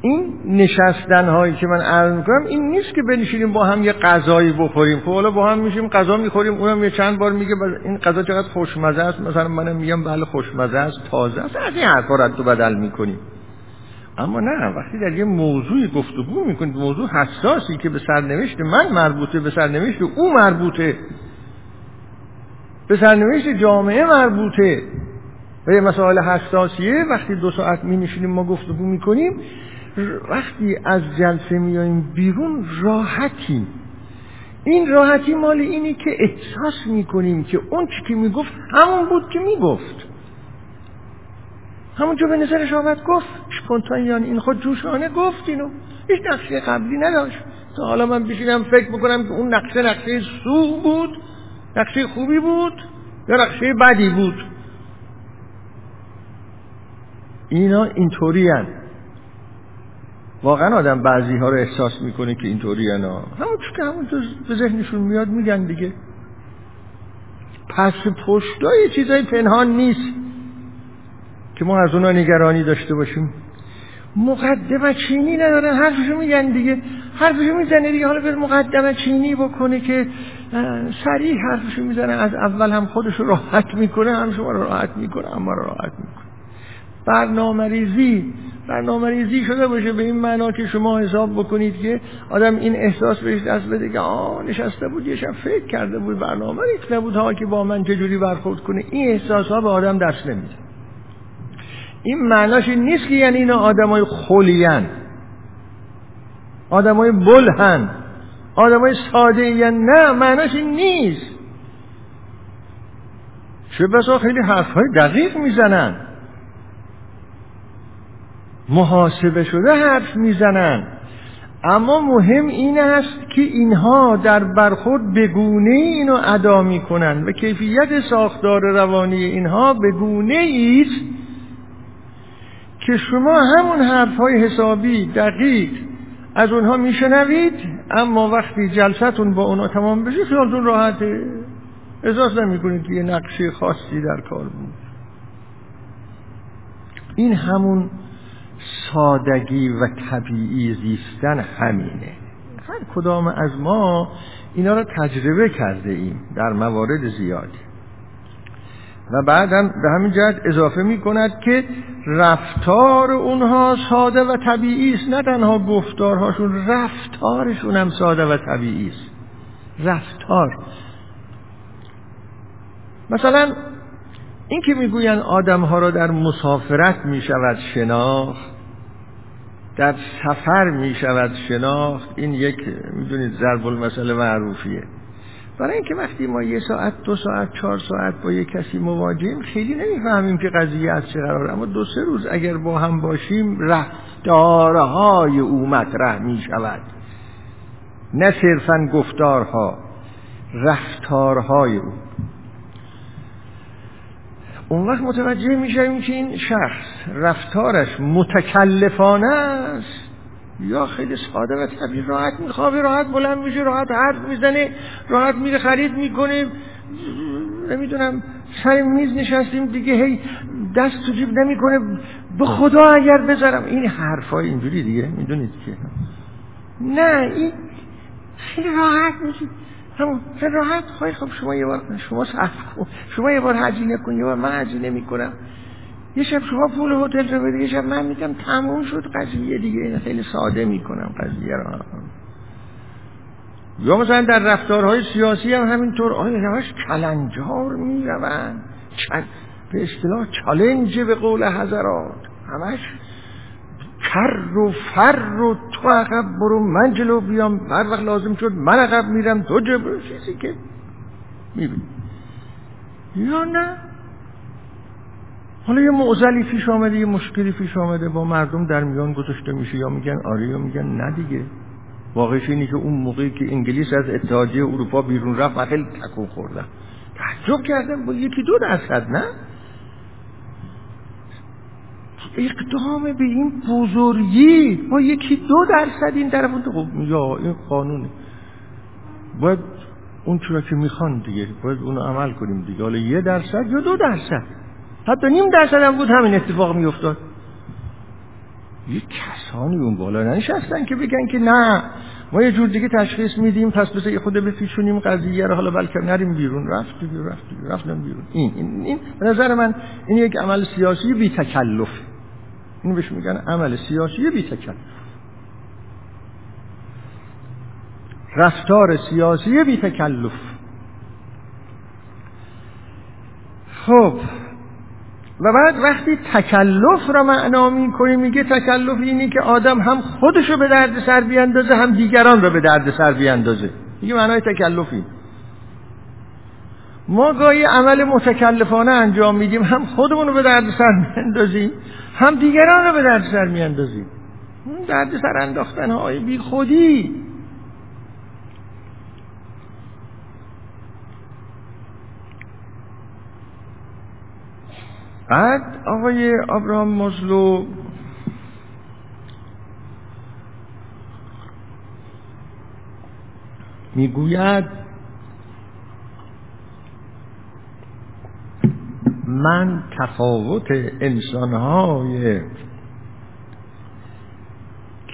این نشستن هایی که من عرض می‌کنم این نیست که بنشینیم با هم یه غذایی بخوریم. خب حالا با هم میشیم غذا می‌خوریم اونم یه چند بار میگه این غذا چقدر خوشمزه است؟ مثلا منم میگم بله خوشمزه است تازه است. از این حرفا رد و بدل می‌کنیم. اما نه وقتی در یه موضوعی گفتگو می‌کنید موضوع حساسی که به سرنوشت من مربوطه به سرنوشت او مربوطه به سرنوشت جامعه مربوطه و یه مسائل حساسیه وقتی دو ساعت می نشینیم ما گفتگو می کنیم وقتی از جلسه میاییم بیرون راحتیم. این راحتی مال اینی که احساس می‌کنیم که اون چی که می‌گفت همون بود که می‌گفت. همونجا به نظرش آمد گفت یعنی این خود جوشانه گفت اینو هیچ نقشه قبلی نداشت. تا حالا من بشینم فکر بکنم که اون نقشه نقشه سو بود نقشه خوبی بود یا نقشه بدی بود. اینا اینطوری هن. واقعا آدم بعضی ها رو احساس می‌کنه که اینطوری هن. همون که همون به ذهنشون میاد میگن دیگه. پس پشتای چیزای پنهان نیست. که ما از اونا نگرانی داشته باشیم. مقدمه چینی ندارن حرفشو میگن دیگه. حرفشو می‌زنه دیگه. حالا به مقدمه چینی بکنه که سریع حرفشو می‌زنه. از اول هم خودشو راحت می‌کنه هم شما راحت می‌کنه اما رو راحت می‌کنه. برنامه ریزی برنامه ریزی شده باشه به این معنا که شما حساب بکنید که آدم این احساس بهش دست بده که آه نشسته بود یه شب فکر کرده بود برنامه ریخته بود ها که با من چجوری برخورد کنه. این احساس ها به آدم دست نمیده. این معناش این نیست که یعنی اینا آدمای خولین آدمای بلهن آدمای ساده یعنی نه معناش این نیست. چه بسا خیلی حرفهای دقیق می‌زنن. محاسبه شده حرف می‌زنن. اما مهم این است که اینها در برخورد بگونه اینو ادا می‌کنن. و کیفیت ساختار روانی اینها بگونه است که شما همون حرف های حسابی دقیق از اونها میشنوید اما وقتی جلستون با اونها تمام بشه خیالتون راحته. احساس نمی‌کنید که یه نقشه خاصی در کار بود. این همون سادگی و طبیعی زیستن همینه. هر کدام از ما اینا رو تجربه کرده ایم در موارد زیادی. و بعد هم به همین جهت اضافه می کند که رفتار اونها ساده و طبیعی است. نه تنها گفتارهاشون رفتارشون هم ساده و طبیعی است. رفتار. مثلا این که آدم ها را در مسافرت می شود شناخت در سفر می شود شناخت این یک می‌دونید ضرب المثل معروفیه. برای اینکه وقتی ما یه ساعت دو ساعت چهار ساعت با یه کسی مواجهیم خیلی نمی‌فهمیم که قضیه از چه قرار اما دو سه روز اگر با هم باشیم رفتارهای او مطرح می شود نه صرفا گفتارها رفتارهای او. اون وقت متوجه می‌شویم که این شخص رفتارش متکلفانه است. یا خیلی ساده و طبیعی راحت میخوابه راحت بلند میشه راحت حرف می‌زنه راحت میره خرید می‌کنه. نمی‌دونم سر میز نشستیم دیگه هی دست تو جیب نمی‌کنه. به خدا اگر بذارم. این حرفای اینجوری دیگه می‌دونید که. نه این خیلی راحت میشه. همون راحت. خواهی خب شما یه بار شما صحف شما یه بار هجینه کن یه بار من هجینه می‌کنم یه شب شما پول هتل رو بده یه شب من میگم تموم شد قضیه دیگه خیلی ساده می‌کنم قضیه رو. یا مثلا در رفتارهای سیاسی هم همینطور. آیا همش کلنجار می‌روند. به اصطلاح چالنج به قول حضرات. همش کر و فر و تو عقب برو من جلو بیام. هر وقت لازم شد من عقب میرم. تو جلو. چیزی که می‌بینی. یا نه؟ حالا یه معزلی پیش آمده یه مشکلی پیش آمده با مردم در میان گذاشته میشه یا میگن آره یا میگن نه دیگه. واقعش اینه که اون موقعی که انگلیس از اتحادیه اروپا بیرون رفت من خیلی تکون خوردم تعجب کردم با یکی دو درصد نه؟ اقدام به این بزرگی با یکی دو درصد این طرف خب یا این قانونه. باید اون چرا که می‌خوان دیگه باید اونو عمل کنیم دیگه. حالا یه درصد یا دو درصد؟ حتی نیم درصد هم بود همین اتفاق میافتاد. یه کسانی اون بالا ننشستن که بگن که نه ما یه جور دیگه تشخیص میدیم پس بذار خود بفیشونیم قضیه رو حالا بلکه نریم بیرون. رفت بیرون رفت بیرون. رفتم بیرون این این این به نظر من این یک عمل سیاسی بی تکلف این بهش میگن عمل سیاسی بی تکلف رفتار سیاسی بی تکلف خب و بعد وقتی تکلف را معنا می‌کنی میگه تکلف اینی که آدم هم خودشو به درد سر بیاندازه هم دیگران رو به درد سر بیاندازه. میگه معنای تکلفی. ما گاهی عمل متکلفانه انجام میدیم هم خودمون رو به درد سر میاندازیم هم دیگران رو به درد سر میاندازیم. درد سر انداختن های بی خودی بعد آقای آبراهام مزلو می‌گوید من تفاوت انسانهای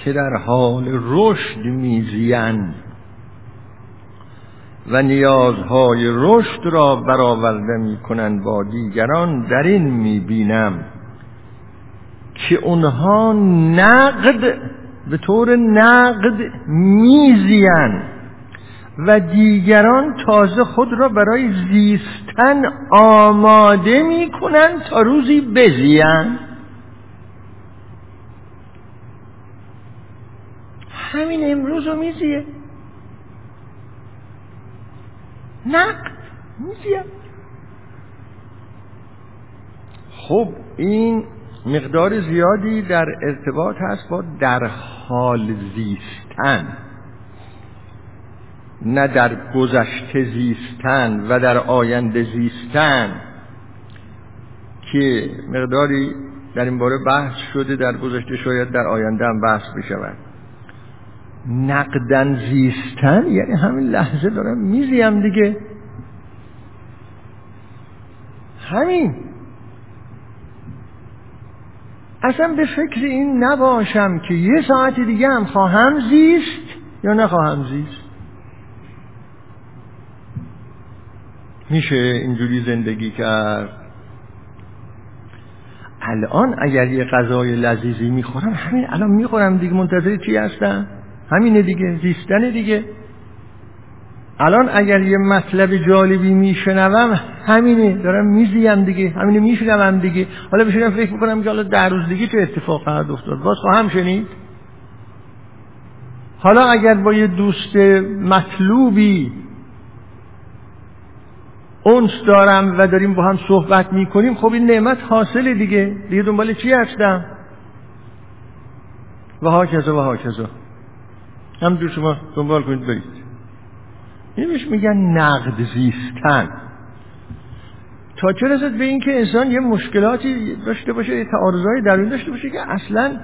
که در حال رشد میزیند و نیازهای رشد را برآورده می کنند با دیگران در این می بینم که اونها نقد به طور نقد میزیند و دیگران تازه خود را برای زیستن آماده می کنند تا روزی بزیند همین امروز رو میزیه. نقد. میزیم خب این مقدار زیادی در ارتباط هست با در حال زیستن. نه در گذشته زیستن و در آینده زیستن که مقداری در این باره بحث شده در گذشته شاید در آینده هم بحث بشود. نقدن زیستن یعنی همین لحظه دارم میزیم دیگه. همین. اصلا به فکر این نباشم که یه ساعت دیگه هم خواهم زیست یا نخواهم زیست. میشه اینجوری زندگی کرد؟ الان اگر یه غذای لذیذی می‌خورم همین الان می‌خورم دیگه منتظر چی هستم؟ همینه دیگه زیستن دیگه. الان اگر یه مطلب جالبی میشنوم همینه. دارم میزیم دیگه. همینه میشنوم دیگه. حالا بشینم فکر می‌کنم که حالا در روز دیگه چه اتفاق خواهد افتاد؟ باز خواهم شنید. حالا اگر با یه دوست مطلوبی اونس دارم و داریم با هم صحبت می‌کنیم خب این نعمت حاصله دیگه. دیگه دنبال چی هستم؟ و ها و ها همجور شما دنبال کنید برید. این میگن نقد زیستن. تا چه رسد به اینکه انسان یه مشکلاتی داشته باشه یه تعارضای درون داشته باشه که اصلا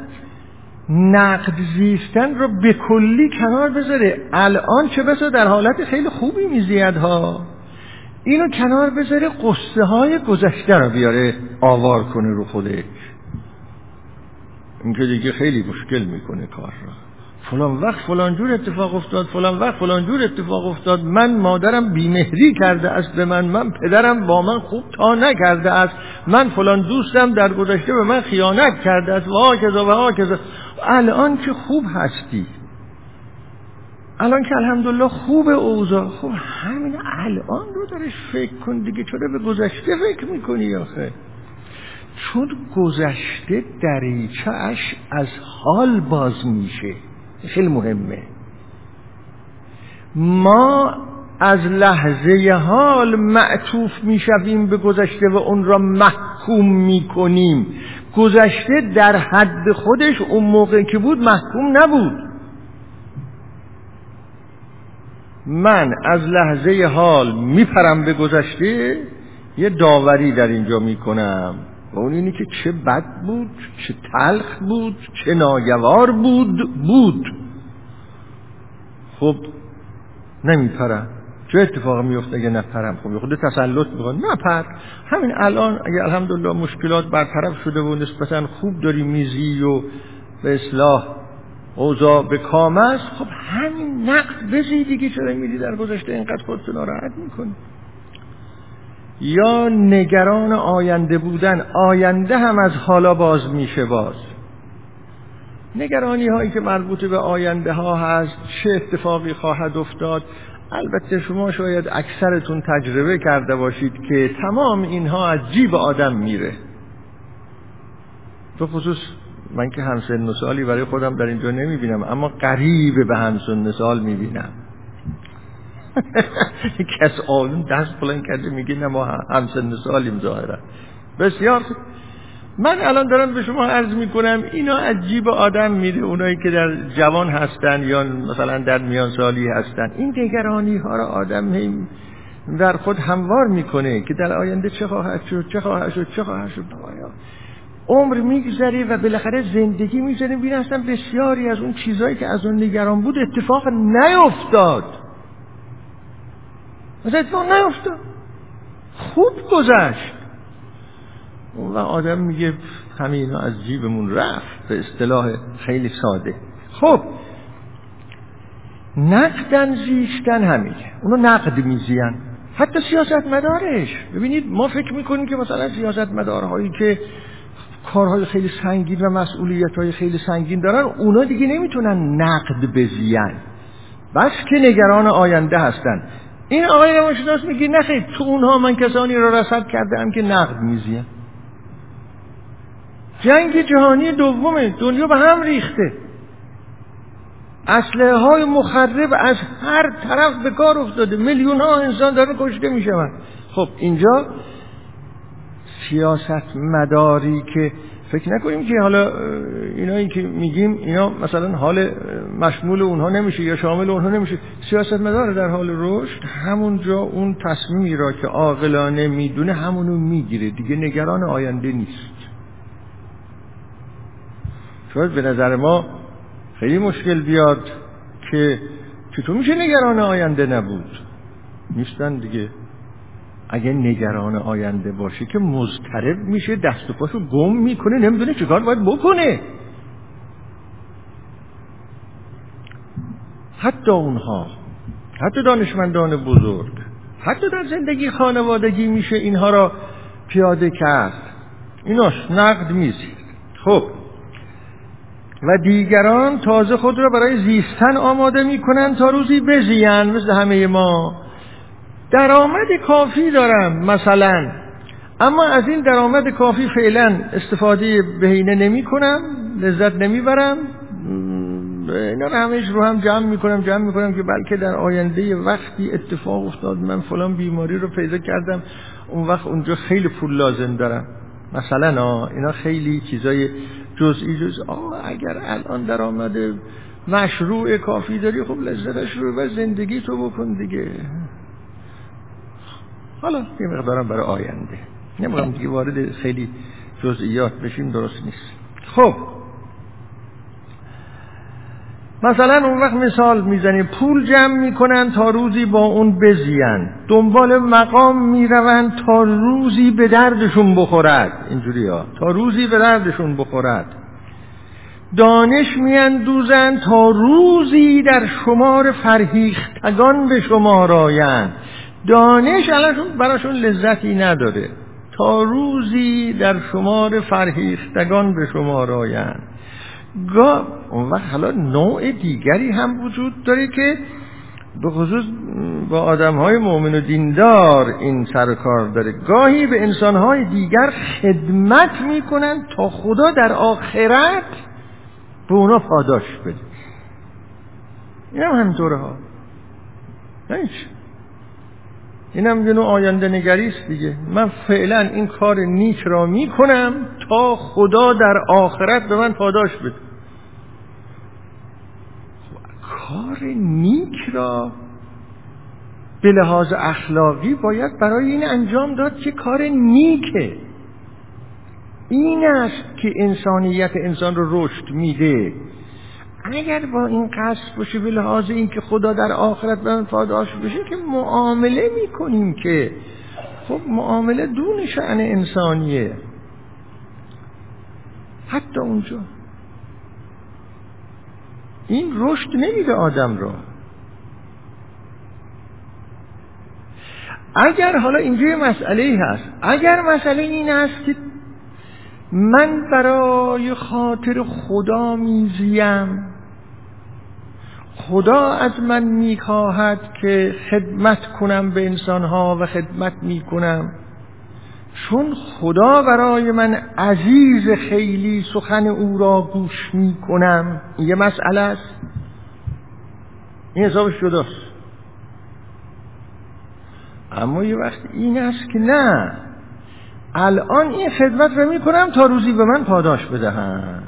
نقد زیستن رو به کلی کنار بذاره. الان چه بسا در حالت خیلی خوبی میزید ها. اینو کنار بذاره قصه های گذشته رو بیاره آوار کنه رو خودش. این که دیگه خیلی مشکل می‌کنه کار را. فلان وقت فلان جور اتفاق افتاد فلان وقت فلان جور اتفاق افتاد من مادرم بیمهری کرده است به من من پدرم با من خوب تا نکرده است من فلان دوستم در گذشته به من خیانت کرده است و کذا و کذا الان که خوب هستی. الان که الحمدلله خوب اوضاع. خب همین الان رو داره فکر کن دیگه چرا به گذشته فکر می‌کنی آخه؟ چون گذشته دریچهش از حال باز میشه. خیلی مهمه ما از لحظه حال معطوف می‌شویم به گذشته و اون را محکوم می‌کنیم. گذشته در حد خودش اون موقع که بود محکوم نبود. من از لحظه حال میپرم به گذشته یه داوری در اینجا می‌کنم. و اون اینی که چه بد بود چه تلخ بود چه ناگوار بود بود. خب نمیپرم. چه اتفاق میفته اگه نپرم؟ خب خود تسلط می‌کنم نپر. همین الان اگه الحمدلله مشکلات برطرف شده و نسبتا خوب داری میزی و به اصلاح اوضاع به کام است خب همین نقد بزی دیگه چرا میری در گذشته اینقدر خودتو ناراحت می‌کنی؟ یا نگران آینده بودن آینده هم از حالا باز میشه باز. نگرانی هایی که مربوط به آینده ها هست چه اتفاقی خواهد افتاد؟ البته شما شاید اکثرتون تجربه کرده باشید که تمام اینها از جیب آدم میره. تو خصوص من که همسن سالی برای خودم در اینجا نمی‌بینم اما قریب به همسن سال می‌بینم. *laughs* کس آدم دست بلند کرده میگه نه ما همسن سالیم ظاهرا. بسیار من الان دارم به شما عرض می‌کنم اینا عجیب آدم میره اونایی که در جوان هستن یا مثلا در میان سالی هستن. این نگرانی ها را آدم در خود هموار می‌کنه که در آینده چه خواهد شد چه خواهد شد چه خواهد شد. عمر میگذره و بالاخره زندگی میگذره؟ ببین اصلا بسیاری از اون چیزهایی که از اون نگران بود اتفاق نیفتاد. مثلا اتفاق نیفتاد. خوب گذشت. و آدم میگه همین از جیبمون رفت. به اصطلاح خیلی ساده. خب. نقدن زیشتن همینه. اونو نقد میزین حتی سیاست مدارش ببینید ما فکر می‌کنیم که مثلا سیاست مدارهایی که کارهای خیلی سنگین و مسئولیت های خیلی سنگین دارن اونا دیگه نمی‌تونن نقد بزیان. بس که نگران آینده هستن. این آقای روانشناس میگه نخیر تو اونها من کسانی را رسد کردم که نقد میزیم جنگ جهانی دومه دنیا به هم ریخته. اسلحه های مخرب از هر طرف به کار افتاده. میلیون ها انسان دارن کشته میشون خب اینجا سیاست مداری که فکر نکنیم که حالا اینایی که میگیم اینا مثلا حال مشمول اونها نمیشه یا شامل اونها نمیشه. سیاست مدار در حال رشد همونجا اون تصمیمی را که عاقلانه می‌دونه همونو می‌گیره. دیگه نگران آینده نیست. شاید به نظر ما خیلی مشکل بیاد که چطور میشه نگران آینده نبود؟ نیستن دیگه. اگه نگران آینده باشه که مضطرب میشه دست و پاشو گم می‌کنه نمی‌دونه چیکار باید بکنه. حتی اونها حتی دانشمندان بزرگ حتی در زندگی خانوادگی میشه اینها را پیاده کرد. ایناش نقد میزید خب. و دیگران تازه خود را برای زیستن آماده می‌کنن تا روزی بزیان مثل همه ما. درآمد کافی دارم مثلا. اما از این درآمد کافی فعلا استفاده بهینه نمی کنم لذت نمی‌برم اینا رو همش رو هم جمع می‌کنم جمع می‌کنم که بلکه در آینده وقتی اتفاق افتاد من فلان بیماری رو پیدا کردم اون وقت اونجا خیلی پول لازم دارم. مثلا اینا خیلی چیزای جزئی جز آه اگر الان درآمد مشروع کافی داری خب لذتش رو و زندگی تو بکن دیگه. حالا یه مقدارم برای آینده. نمی‌خوام دیگه وارد خیلی جزئیات بشیم درست نیست. خب. مثلا اون وقت مثال می‌زنیم پول جمع می‌کنن تا روزی با اون بزیان دنبال مقام می‌روند تا روزی به دردشون بخورد. اینجوری ها. تا روزی به دردشون بخورد. دانش میاندوزند تا روزی در شمار فرهیختگان به شما رایند دانش الانشون براشون لذتی نداره. تا روزی در شمار فرهیختگان به شما رایند گاه اون وقت حالا نوع دیگری هم وجود داره که به خصوص با آدم های مؤمن و دیندار این سر کار داره. گاهی به انسان های دیگر خدمت می‌کنن تا خدا در آخرت به اونا پاداش بده. این هم همینطوره ها. نه این هم یه نوع آینده نگریست دیگه. من فعلا این کار نیک را می‌کنم تا خدا در آخرت به من پاداش بده. کار نیک را به لحاظ اخلاقی باید برای این انجام داد که کار نیکه. این است که انسانیت انسان رو رشد میده. اگر با این قصد باشه به لحاظ این که خدا در آخرت به من پاداش بشه که معامله می‌کنیم که خب معامله دون شعن انسانیه. حتی اونجا. این رشد نمیده آدم را اگر حالا اینجا مسئله هست اگر مسئله این است که من برای خاطر خدا میزیم خدا از من می‌خواهد که خدمت کنم به انسانها و خدمت می‌کنم. چون خدا برای من عزیز خیلی سخن او را گوش می‌کنم. یه مسئله است. این حسابش جداست اما یه وقت این است که نه. الان این خدمت رو می‌کنم تا روزی به من پاداش بدهن.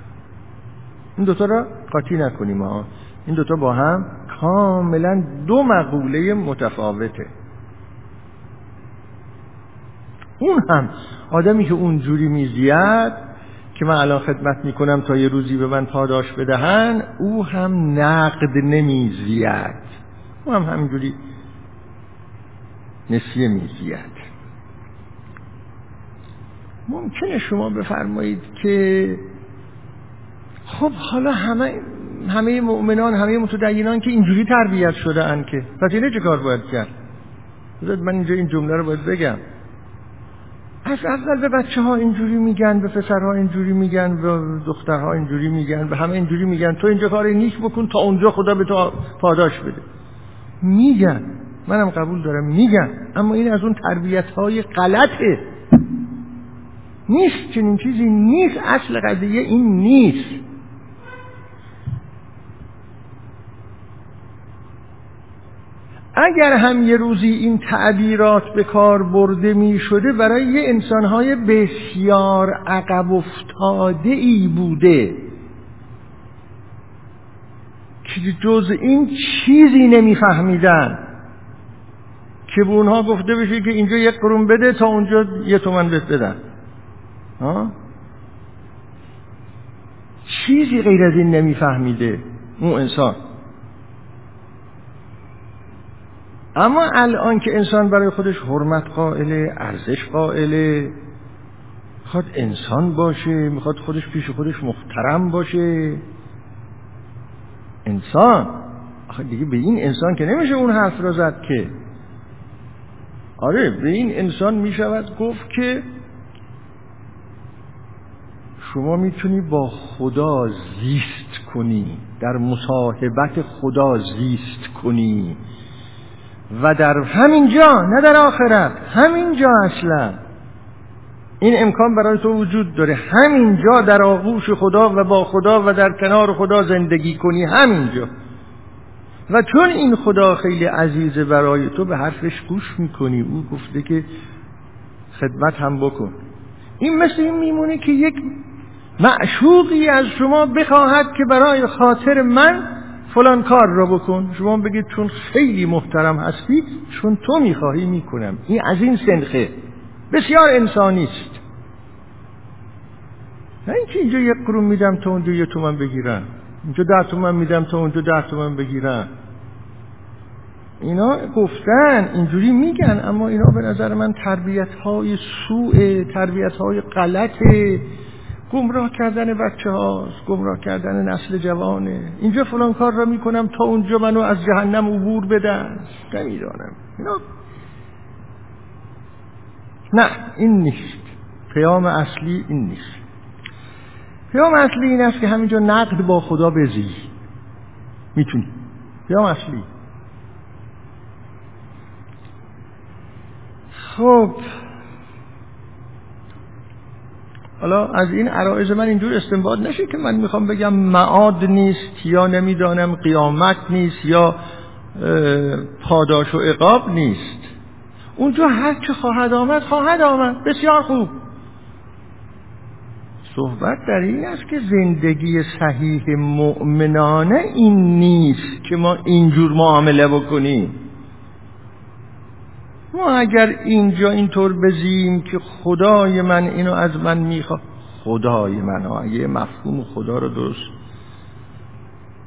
این دوتا را قاطی نکنیم ها این دوتا با هم کاملا دو مقوله متفاوته. اون هم آدمی که اونجوری میزید که من الان خدمت می‌کنم تا یه روزی به من پاداش بدهن او هم نقد نمیزید او هم همینجوری نسیه میزید ممکنه شما بفرمایید که خب حالا همه همه مؤمنان همه متدینان که اینجوری تربیت شده ان که. پس اینه چه کار باید کرد؟ من اینجا این جمله رو باید بگم. از اول به بچه ها اینجوری میگن به پسرها اینجوری میگن به دخترها اینجوری میگن به همه اینجوری میگن. تو اینجا کار نیک بکن تا اونجا خدا به تو پاداش بده. میگن. منم قبول دارم. میگن. اما این از اون تربیت های غلطه. نیست. چنین چیزی نیست. اصل قضیه این نیست. اگر هم یه روزی این تعبیرات به کار برده می شده برای یه انسانهای بسیار عقب افتاده ای بوده. که جز این چیزی نمیفهمیدن. که به اونها گفته بشه که اینجا یک قرون بده تا اونجا یه تومن بهت بدن. چیزی غیر از این نمیفهمیده اون انسان. اما الان که انسان برای خودش حرمت قائله ارزش قائله می‌خواد انسان باشه می‌خواد خودش پیش خودش محترم باشه. انسان آخه دیگه به این انسان که نمیشه اون حرف را زد که. آره به این انسان می شود گفت که شما می‌تونی با خدا زیست کنی در مصاحبت خدا زیست کنی. و در همین جا نه در آخرت همین جا اصلا. این امکان برای تو وجود داره. همین جا در آغوش خدا و با خدا و در کنار خدا زندگی کنی. همین جا. و چون این خدا خیلی عزیزه برای تو به حرفش گوش می‌کنی. او گفته که خدمت هم بکن. این مثل این میمونه که یک معشوقی از شما بخواهد که برای خاطر من فلان کار را بکن. شما بگید چون خیلی محترم هستی چون تو می‌خواهی می‌کنم. این از این سنخه. بسیار انسانی است. نه اینکه اینجا یک قرون میدم تا اونجا یه تومن بگیرم اینجا ده تومن میدم تا اونجا ده تومن بگیرم اینا گفتن اینجوری میگن اما اینا به نظر من تربیت های سوء تربیت های غلطه. گمراه کردن بچه هاست گمراه کردن نسل جوانه. اینجا فلان کار را می‌کنم تا اونجا منو از جهنم عبور بدن. نمی‌دانم اینا نه این نیست. پیام اصلی این نیست. پیام اصلی این است که همینجا نقد با خدا بزی. می‌تونی. پیام اصلی. خب حالا از این عرائز من اینجور استنباط نشه که من می‌خوام بگم معاد نیست یا نمی‌دانم قیامت نیست یا پاداش و عقاب نیست. اونجا هر چه خواهد آمد خواهد آمد. بسیار خوب. صحبت در این است که زندگی صحیح مؤمنانه این نیست که ما اینجور معامله بکنیم. ما اگر اینجا اینطور بزیم که خدای من اینو از من می‌خواد. خدای من ها یه مفهوم خدا رو درست.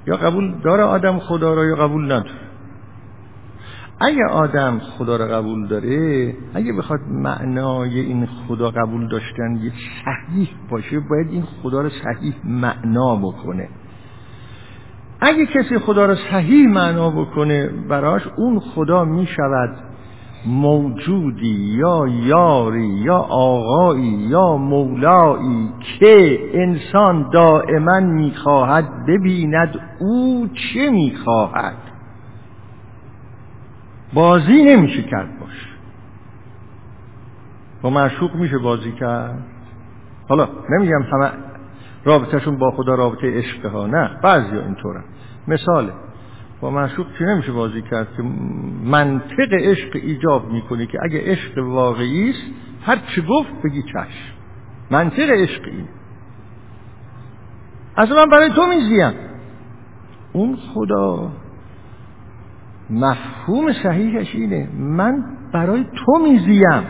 یا قبول داره آدم خدا رو یا قبول نداره؟ اگه آدم خدا رو قبول داره اگه بخواد معنای این خدا قبول داشتن یه صحیح باشه باید این خدا رو صحیح معنا بکنه. اگه کسی خدا رو صحیح معنا بکنه براش اون خدا می‌شود. موجودی یا یاری یا آقایی یا مولایی که انسان دائما می‌خواهد ببیند او چه می‌خواهد. بازی نمیشه کرد باش. با معشوق میشه بازی کرد. حالا نمیگم همه رابطهشون با خدا رابطه عشق ها نه بعضی ها اینطورن مثاله. با معشوق چی نمیشه بازی کرد که منطق عشق ایجاب می‌کنه که اگه عشق واقعی است هر چی گفت بگی چشم. منطق عشق این اصلا من برای تو میزیم. اون خدا مفهوم صحیحش اینه. من برای تو میزیم.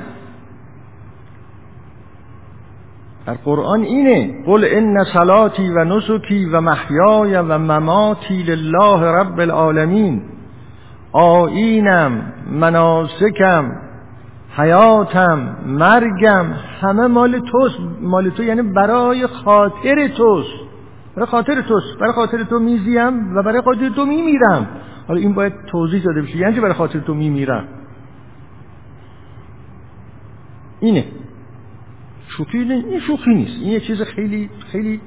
در قرآن اینه قل ان صلاتی و نسکی و محیای و مماتی لله رب العالمین. آینم مناسکم حیاتم مرگم همه مال توست. مال تو یعنی برای خاطر توست. برای خاطر توست. برای خاطر تو میزیم و برای خاطر تو میمیرم. حالا این باید توضیح داده بشه. یعنی برای خاطر تو میمیرم؟ اینه. شوخی این شوخی نیست. این یه چیز خیلی خیلی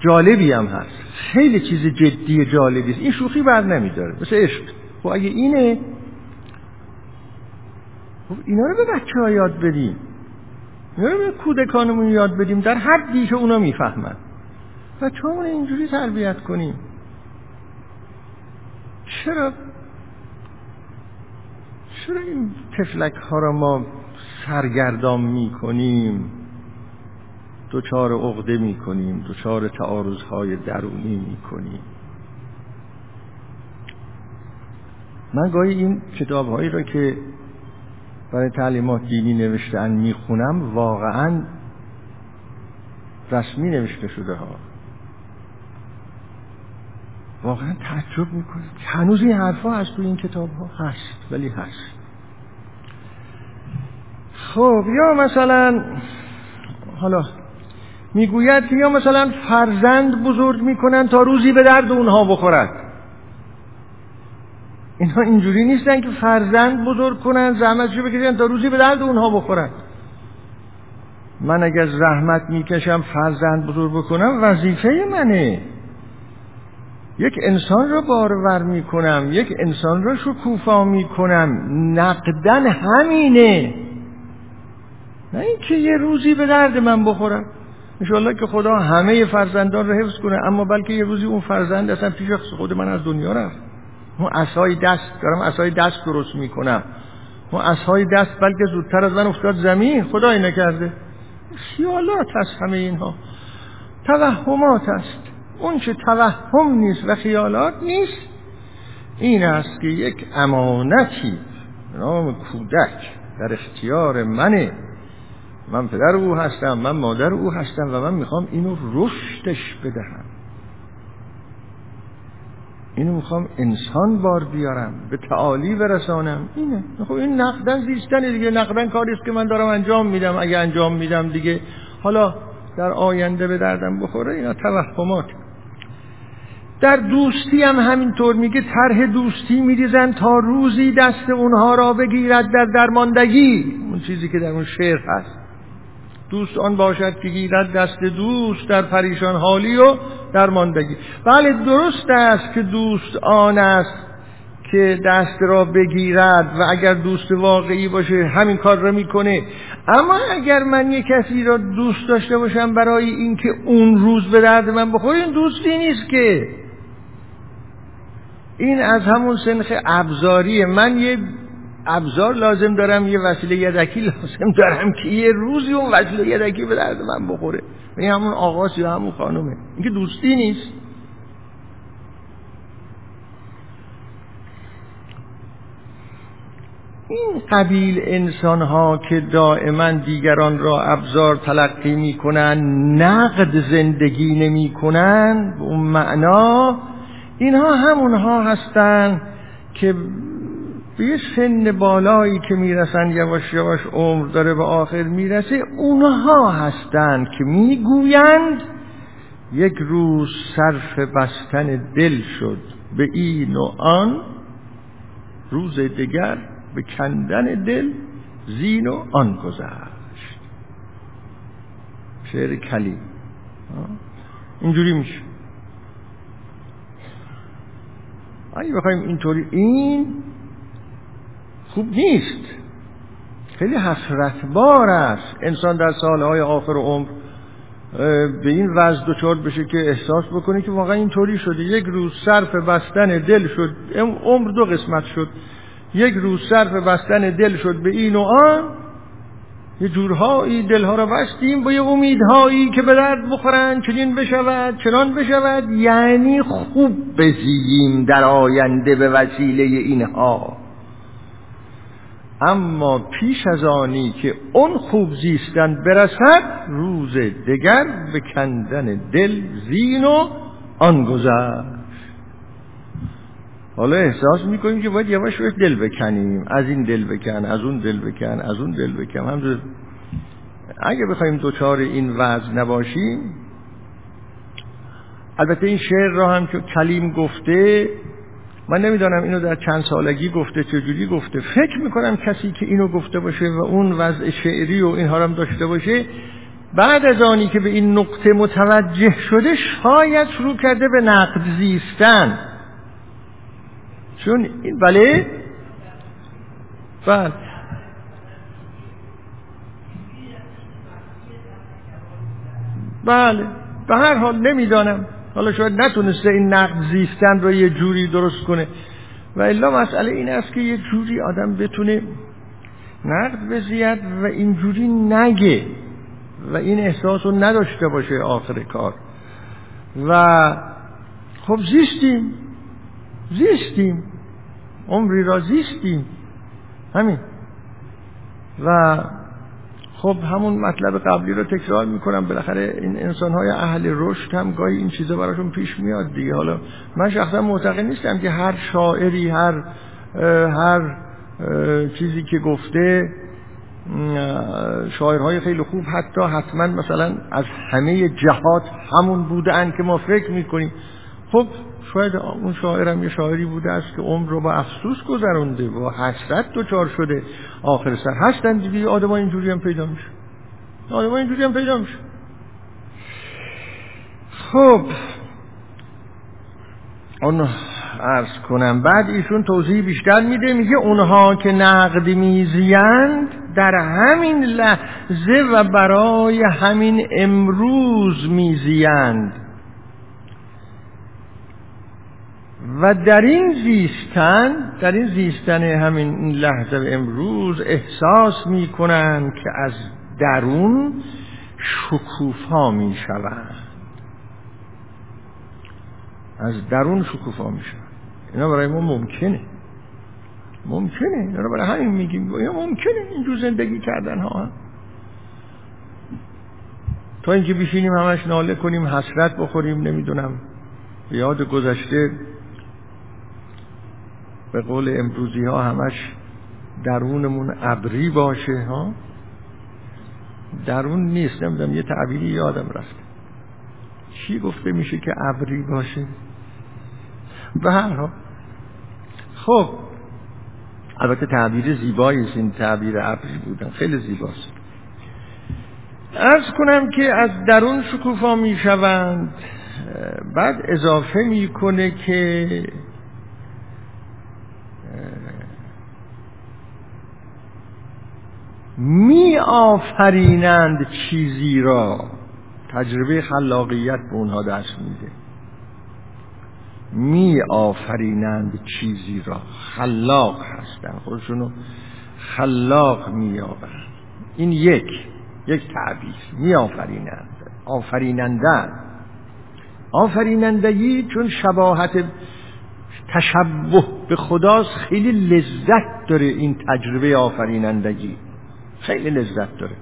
جالبی هم هست. خیلی چیز جدی جالبی است. این شوخی بر نمیداره. مثل عشق. خب اگه اینه خب اینا رو به بچه ها یاد بدیم. اینا رو به کودکانمون یاد بدیم. در حدی که اونا می‌فهمن. بچه همون اینجوری تربیت کنیم. چرا؟ چرا این تفلک ها را ما سرگردان می کنیم دوچار عقده می کنیم دوچار تعارضهای درونی می کنیم من گاهی این کتاب هایی را که برای تعلیمات دینی نوشتن می‌خونم واقعا رسمی نوشته شده ها. واقعا تعجب می‌کنه هنوز این حرفا هست تو این کتاب ها هست ولی هست خب یا مثلا حالا می‌گوید که یا مثلا فرزند بزرگ می‌کنن تا روزی به درد اونها بخورد اینها اینجوری نیستن که فرزند بزرگ کنن زحمتشو بکشن تا روزی به درد اونها بخورن. من اگر زحمت می‌کشم فرزند بزرگ بکنم وظیفه منه. یک انسان را بارور می‌کنم یک انسان را شکوفا می‌کنم. نقدن همینه. نه اینکه یه روزی به درد من بخورم؟ انشاءالله که خدا همه فرزندان رو حفظ کنه اما بلکه یه روزی اون فرزند اصلا پیش خود من از دنیا رفت. اون اسای دست دارم اسای دست درست می‌کنم. اون اسای دست بلکه زودتر از من افتاد زمین خدایی نکرده. خیالات هست همه اینها. توهمات است اون چه توهم نیست و خیالات نیست. این است که یک امانتی نام کودک در اختیار منه. من پدر او هستم من مادر او هستم و من می‌خوام اینو رشدش بدهم. اینو می‌خوام انسان بار بیارم به تعالی برسانم. اینه. خب این نقدن زیستن دیگه. نقدن کاری است که من دارم انجام میدم. اگه انجام میدم دیگه حالا در آینده به دردم بخوره اینا توهمات. در دوستی هم همینطور میگه طرح دوستی میریزن تا روزی دست اونها را بگیرد در درماندگی. اون چیزی که در اون شعر هست. دوست آن باشد که گیرد دست دوست در پریشان حالی و درماندگی بله درست است که دوست آن است که دست را بگیرد و اگر دوست واقعی باشه همین کار را می‌کنه. اما اگر من یک کسی را دوست داشته باشم برای اینکه اون روز به درد من بخوره این دوستی نیست که. این از همون سنخ ابزاریه. من یه ابزار لازم دارم یه وسیله یدکی لازم دارم که یه روزی اون وسیله یدکی به درد من بخوره. این همون آقاس یا همون خانومه. این که دوستی نیست. این قبیل انسان ها که دائما دیگران را ابزار تلقی می‌کنن نقد زندگی نمی‌کنن به اون معنا اینها همونها هستند که به یه سن بالایی که می‌رسن یواش یواش عمر داره به آخر می‌رسه اونها هستند که می‌گویند یک روز صرف بستن دل شد به این و آن روز دیگر به کندن دل زین و آن گذشت. شعر کلی اینجوری میشه. اگه بخوایم اینطوری این خوب نیست. خیلی حسرتبار است. انسان در سالهای آخر عمر به این وضع دچار بشه که احساس بکنه که واقعا اینطوری شده. یک روز صرف بستن دل شد عمر دو قسمت شد. یک روز صرف بستن دل شد به این و آن. یه جورهایی دلها را بستیم با یه امیدهایی که به درد بخورن چنین بشود چنان بشود. یعنی خوب بزییم در آینده به وسیله اینها. اما پیش از آنی که اون خوب زیستن برسد روز دگر به کندن دل زین و آن گذشت. حالا احساس می‌کنیم که باید یواش یواش دل بکنیم. از این دل بکن از اون دل بکن از اون دل بکن. هم اگه بخوایم دوچار این وضع نباشیم البته این شعر را هم که کلیم گفته من نمی‌دانم اینو در چند سالگی گفته چجوری گفته. فکر می‌کنم کسی که اینو گفته باشه و اون وضع شعری و اینها هم داشته باشه بعد از آنی که به این نقطه متوجه شده شاید شروع کرده به نقد زیستن. چون این بله؟ بله. بله. به هر حال نمی‌دانم. حالا شاید نتونسته این نقد زیستن رو یه جوری درست کنه. و الا مسئله این است که یه جوری آدم بتونه نقد بزید و اینجوری نگه و این احساس رو نداشته باشه آخر کار. و خب زیستیم. زیستیم. عمری را زیستیم. همین. و خب همون مطلب قبلی رو تکرار می‌کنم. بالاخره این انسان های اهل رشد هم گاهی این چیزا براشون پیش میاد دیگه. حالا من شخصا معتقد نیستم که هر شاعری هر هر چیزی که گفته شاعرهای خیلی خوب حتی حتما مثلا از همه جهات همون بودن که ما فکر می‌کنیم. خب شاید اون شاعرم یه شاعری بوده است که عمر رو با افسوس گذرونده و حسرت دوچار شده. آخر سر هستن دیگه آدم اینجوری هم پیدا میشه. آدم اینجوری هم پیدا میشه. خب. اون ارز کنم بعد ایشون توضیح بیشتر میده میگه اونها که نقد میزیند در همین لحظه و برای همین امروز میزیند و در این زیستن در این زیستن همین لحظه و امروز احساس می‌کنند که از درون شکوفا می‌شوند. از درون شکوفا میشن اینا برای ما ممکنه. ممکنه. اینا برای همین میگیم. اینا ممکنه اینجور زندگی کردن ها. تا اینکه بشینیم همش ناله کنیم حسرت بخوریم نمی‌دونم. یاد گذشته به قول امروزی ها همش درونمون ابری باشه ها؟ درون نیست نمی‌دونم یه تعبیری یادم رفت. چی گفته میشه که ابری باشه؟ به هر حال. خب البته تعبیر زیبایی است این تعبیر ابری بودن. خیلی زیباست. ارز کنم که از درون شکوفا می‌شوند. بعد اضافه می‌کنه که می آفرینند چیزی را. تجربه خلاقیت به اونها دست میده. می آفرینند چیزی را. خلاق هستند خودشونو خلاق می آورند این یک یک تعبیر. می آفرینند آفریننده آفرینندگی چون شباهت تشبه به خداست خیلی لذت داره این تجربه آفرینندگی. خیلی لذت داره.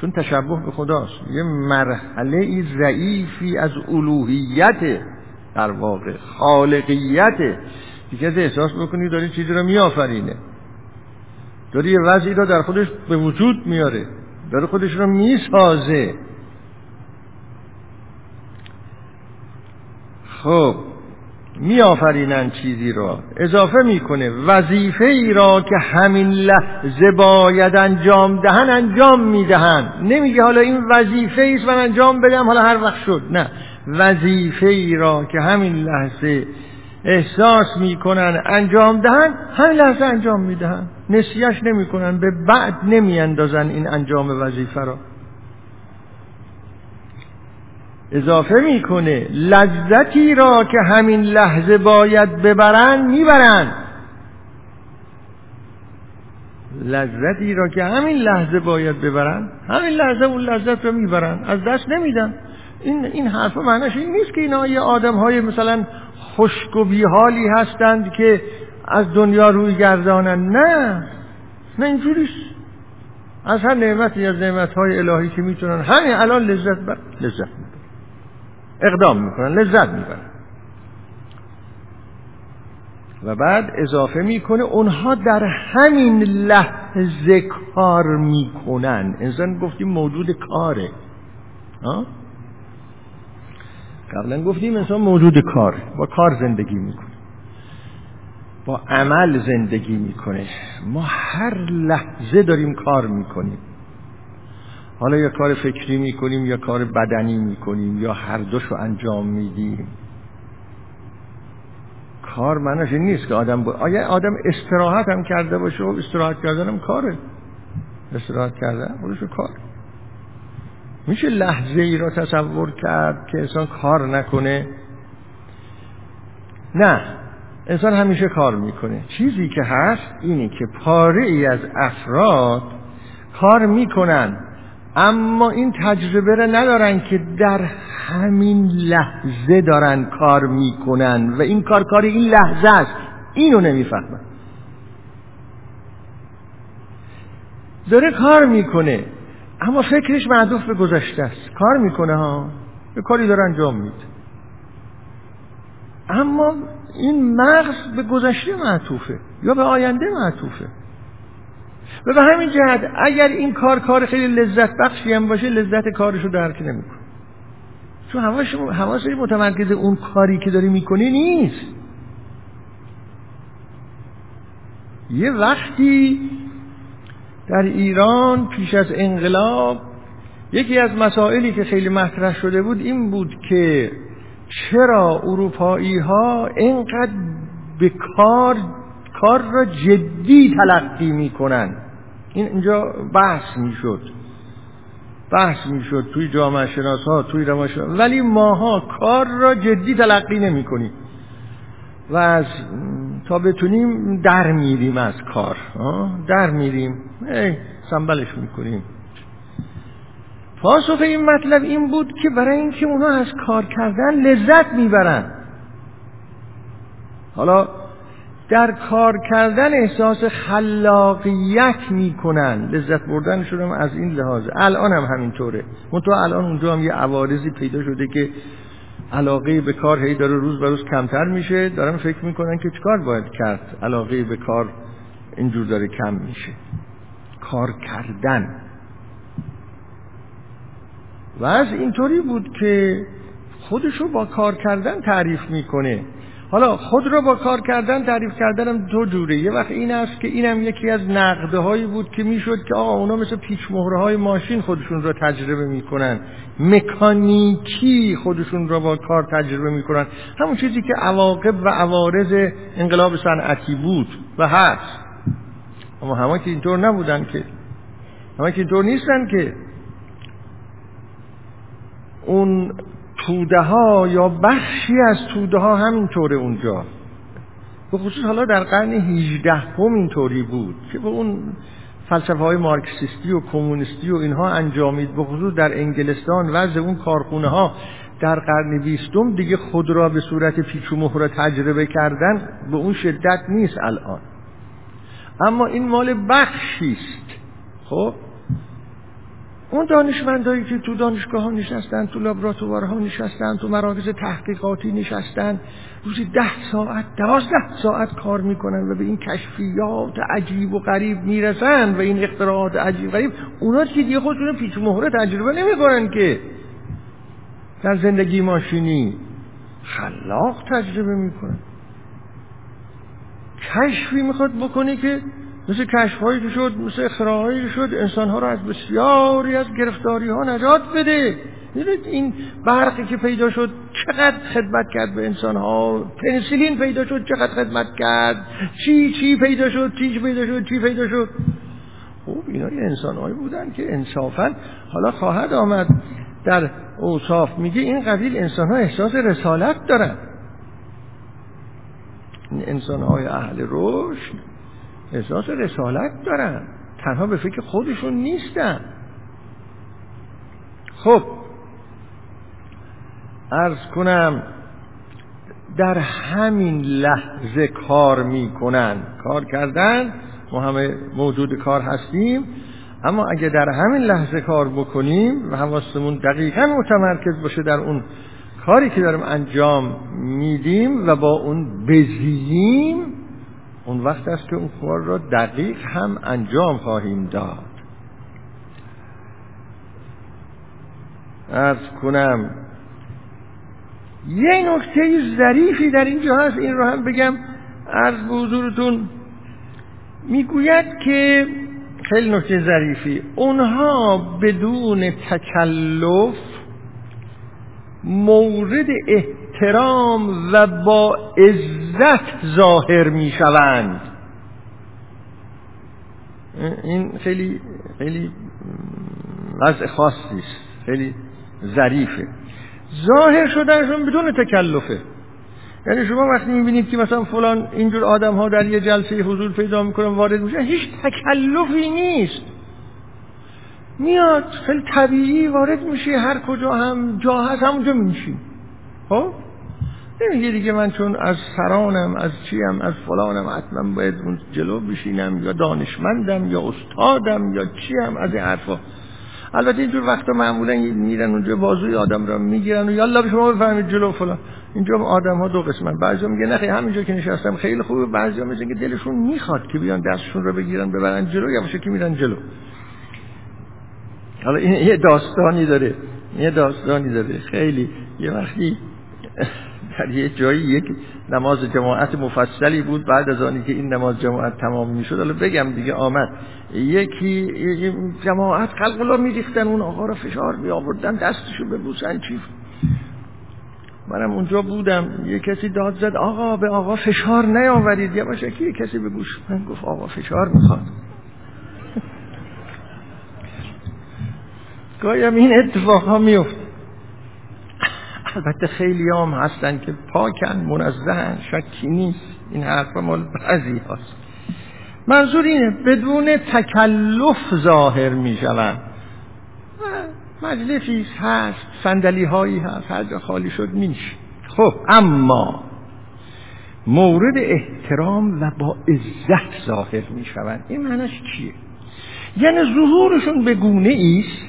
چون تشبه به خداست. یه مرحله ای ضعیفی از الوهیت در واقع خالقیت. دیگه از احساس بکنی داری چیزی رو میآفرینه. داری یه وضعی رو در خودش به وجود میاره. داره خودش رو می‌سازه. خب میآفرینن چیزی را. اضافه می‌کنه وظیفه ای را که همین لحظه باید انجام دهن انجام می‌دهن. نمیگه حالا این وظیفه است من انجام بدم حالا هر وقت شد. نه. وظیفه ای را که همین لحظه احساس می‌کنن انجام دهن همین لحظه انجام می‌دهن. نسیش نمی‌کنن به بعد نمیاندازن این انجام وظیفه را. اضافه می‌کنه لذتی را که همین لحظه باید ببرن می‌برن. لذتی را که همین لحظه باید ببرن همین لحظه اون لذت رو می‌برن از دست نمیدن. این این حرف معنیش این نیست که اینا یه آدم های مثلا خشک و بیحالی هستند که از دنیا روی گردانن. نه نه اینجوریست از هر نعمتی از نعمت های الهی که می‌تونن. همین الان لذت بر لذت. اقدام می‌کنن لذت می‌برن. و بعد اضافه می‌کنه اونها در همین لحظه کار می‌کنن. انسان گفتیم موجود کاره. قبلا گفتیم انسان موجود کار با کار زندگی می‌کنه. با عمل زندگی می‌کنه. ما هر لحظه داریم کار می‌کنیم. حالا یا کار فکری می‌کنیم یا کار بدنی می‌کنیم یا هر دوشو انجام میدیم. کار معنیش نیست که آدم با... آیا آدم استراحت هم کرده باشه و استراحت کردن هم کاره. استراحت کردن خودشو کار. میشه لحظه ای را تصور کرد که انسان کار نکنه؟ نه. انسان همیشه کار می‌کنه. چیزی که هست اینی که پاره ای از افراد کار می‌کنن. اما این تجربه را ندارن که در همین لحظه دارن کار می‌کنن و این کار کار این لحظه است. اینو نمی‌فهمن. داره کار می‌کنه اما فکرش معدوف به گذشته است. کار می‌کنه ها به کاری داره انجام میده. اما این مغز به گذشته معطوفه یا به آینده معطوفه. و به همین جهت اگر این کار کار خیلی لذت بخشی هم باشه لذت کارش رو درک نمی‌کنه چون حواس متمرکز اون کاری که داری می‌کنی نیست. یه وقتی در ایران پیش از انقلاب یکی از مسائلی که خیلی مطرح شده بود این بود که چرا اروپایی ها اینقدر به کار کار را جدی تلقی می‌کنن. این اینجا بحث می‌شد. بحث می‌شد توی جامعه شناس ها توی روانشناس ولی ماها کار را جدی تلقی نمی کنیم و از تا بتونیم در میریم از کار در میریم. سنبلش می‌کنیم. پاسخ این مطلب این بود که برای اینکه اونا از کار کردن لذت می‌برن. حالا در کار کردن احساس خلاقیت می‌کنن. لذت بردنشون هم از این لحاظ. الان هم همینطوره. منتها الان اونجا هم یه عوارضی پیدا شده که علاقه به کار هی داره روز به روز کمتر میشه. دارن فکر می‌کنن که چکار باید کرد؟ علاقه به کار اینجور داره کم میشه. کار کردن. و از اینطوری بود که خودشو با کار کردن تعریف می‌کنه. حالا خود را با کار کردن تعریف کردنم دو جوره. یه وقت این است که اینم یکی از نقده هایی بود که می‌شد که آقا اونا مثل پیچ های ماشین خودشون را تجربه می‌کنن. مکانیکی خودشون را با کار تجربه می‌کنن. همون چیزی که عواقب و عوارض انقلاب صنعتی بود و هست. اما همه که اینطور نبودن که. همه که اینطور نیستن که. اون توده ها یا بخشی از توده ها همینطوره اونجا. به خصوص حالا در قرن 18 هم اینطوری بود که به اون فلسفه های مارکسیستی و کمونیستی و اینها انجامید. به خصوص در انگلستان وضع اون کارخونه ها در قرن بیستم دیگه خود را به صورت پیچ و مهره تجربه کردن به اون شدت نیست الان. اما این مال بخشی است. خب؟ اون دانشمندایی که تو دانشگاه ها نشستن تو لابراتوارها نشستن تو مراکز تحقیقاتی نشستن روزی ده ساعت دوازده ساعت کار می‌کنن و به این کشفیات عجیب و غریب می‌رسن و این اختراعات عجیب و غریب. اونا که دیگه خودشون پیچ مهره تجربه نمی‌کنن که. در زندگی ماشینی خلاق تجربه می‌کنن. کشفی می‌خواد بکنه که مثل کشفهایی که شد مثل اختراعایی که شد انسانها رو از بسیاری از گرفتاری ها نجات بده. می‌دونید این برقی که پیدا شد چقدر خدمت کرد به انسان ها پنسیلین پیدا شد چقدر خدمت کرد؟ چی چی پیدا شد؟ چی پیدا شد؟ چی پیدا شد؟ خب اینا انسان هایی بودن که انصافا حالا خواهد آمد. در اوصاف میگه این قبیل انسان ها احساس رسالت دارن. این انسان های اهل رشد احساس رسالت دارن. تنها به فکر خودشون نیستن. خب ارز کنم در همین لحظه کار می‌کنن. کار کردن ما همه موجود کار هستیم اما اگه در همین لحظه کار بکنیم و حواستمون دقیقا متمرکز باشه در اون کاری که داریم انجام میدیم و با اون بزییم اون وقت است که اون کار را دقیق هم انجام خواهیم داد. ارز کنم یه نکته ظریفی در اینجا هست این رو هم بگم. عرض به حضورتون می‌گوید که خیلی نکته ظریفی اونها بدون تکلف مورد احترام و با عزت ظاهر می شوند. این خیلی خیلی وضع خاصی است. خیلی ظریفه. ظاهر شدنشون بدون تکلفه. یعنی شما وقتی می‌بینید که مثلا فلان اینجور آدم ها در یه جلسه حضور پیدا می‌کنن وارد میشن هیچ تکلفی نیست. میاد خیلی طبیعی وارد میشه هر کجا هم جا هست همونجا میشی خب؟ نمیگه دیگه من چون از سرانم از چیم از فلانم حتما باید اون جلو بشینم یا دانشمندم یا استادم یا چیم از این حرفا. البته اینجور وقتا معمولا میرن اونجا بازوی آدم را می‌گیرن و یالا شما بفهمید جلو فلان. اینجا آدم ها دو قسمن. بعضی میگه نه همینجا که نشستم خیلی خوبه. بعضی میگه که دلشون می‌خواد که بیان دستشون رو بگیرن ببرن جلو یا که میرن جلو. حالا این یه داستانی داره. یه داستانی داره. خیلی. یه وقتی در یه جایی یک نماز جماعت مفصلی بود. بعد از آنی که این نماز جماعت تمام می‌شد حالا بگم دیگه آمد. یکی جماعت الله میریختن اون آقا رو فشار می آوردن دستشو ببوسن چی منم اونجا بودم. یه کسی داد زد آقا به آقا فشار نیاورید. یا باشه که یه کسی به من گفت آقا فشار می‌خواد. *laughs* گایم این اتفاق ها میفت البته خیلی هم هستن که پاکن منزهن شکی نیست. این حرف مال بعضی هست منظور اینه بدون تکلف ظاهر می شوند مجلسی هست صندلی هایی هست هر جا خالی شد میشه. خب اما مورد احترام و با عزت ظاهر می شوند این معنیش چیه؟ یعنی ظهورشون به گونه ایست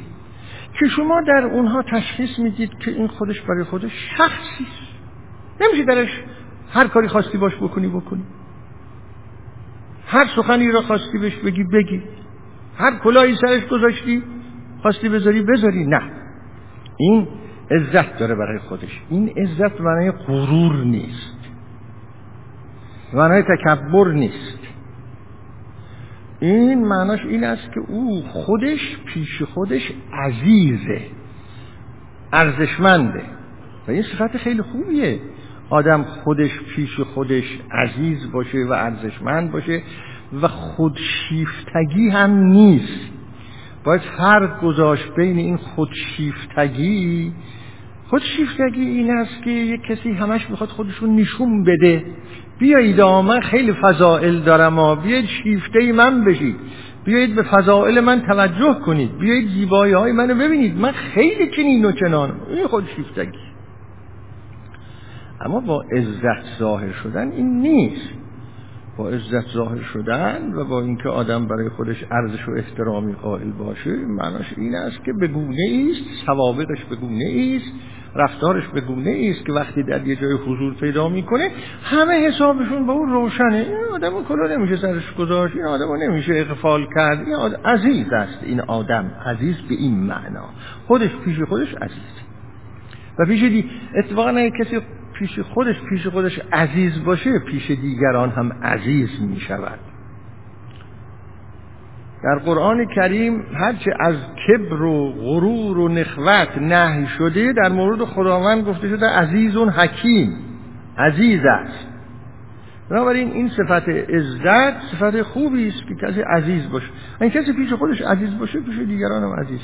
که شما در اونها تشخیص می‌دید که این خودش برای خودش شخصی. نمیشه درش هر کاری خواستی باش بکنی بکنی. هر سخنی را خواستی بهش بگی بگی. هر کلاهی سرش گذاشتی خواستی بذاری بذاری. نه. این عزت داره برای خودش. این عزت معنای غرور نیست. معنای تکبر نیست. این معناش این است که او خودش پیش خودش عزیزه ارزشمنده. و این صفت خیلی خوبیه. آدم خودش پیش خودش عزیز باشه و ارزشمند باشه و خودشیفتگی هم نیست. باید فرق گذاشت بین این خودشیفتگی. خودشیفتگی این است که یک کسی همش می‌خواد خودشون نشون بده. بیایید من خیلی فضائل دارم ها بیایید شیفته من بشید. بیایید به فضائل من توجه کنید. بیایید زیبایی های منو ببینید. من خیلی چنین و چنانم. این خود شیفتگی. اما با عزت ظاهر شدن این نیست. با عزت ظاهر شدن و با اینکه آدم برای خودش ارزش و احترامی قائل باشه معناش این است که به گونه است سوابقش به است رفتارش به گونه است که وقتی در یه جای حضور پیدا می‌کنه همه حسابشون با اون روشنه. این آدم کلا نمیشه سرش گذاشت این آدم نمیشه اقفال کرد. این آدم عزیز است این آدم عزیز به این معنا. خودش پیش خودش عزیز. و پیش دی اتفاقا کسی پیش خودش پیش خودش عزیز باشه پیش دیگران هم عزیز می شود در قرآن کریم هرچه از کبر و غرور و نخوت نهی شده در مورد خداوند گفته شده عزیز و حکیم عزیز است. بنابراین این صفت عزت صفت خوبی است که کسی عزیز باشه. این کسی پیش خودش عزیز باشه پیش دیگران هم عزیز.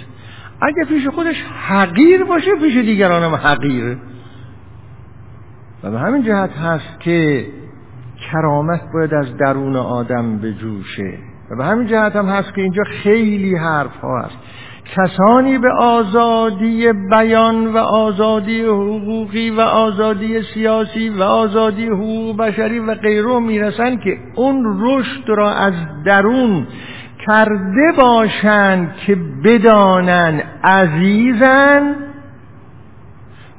اگه پیش خودش حقیر باشه پیش دیگران هم حقیر. و به همین جهت هست که کرامت باید از درون آدم بجوشه و به همین جهت هم هست که اینجا خیلی حرف ها هست. کسانی به آزادی بیان و آزادی حقوقی و آزادی سیاسی و آزادی حقوق بشری و غیره می‌رسن که اون رشد را از درون کرده باشند که بدانن عزیزن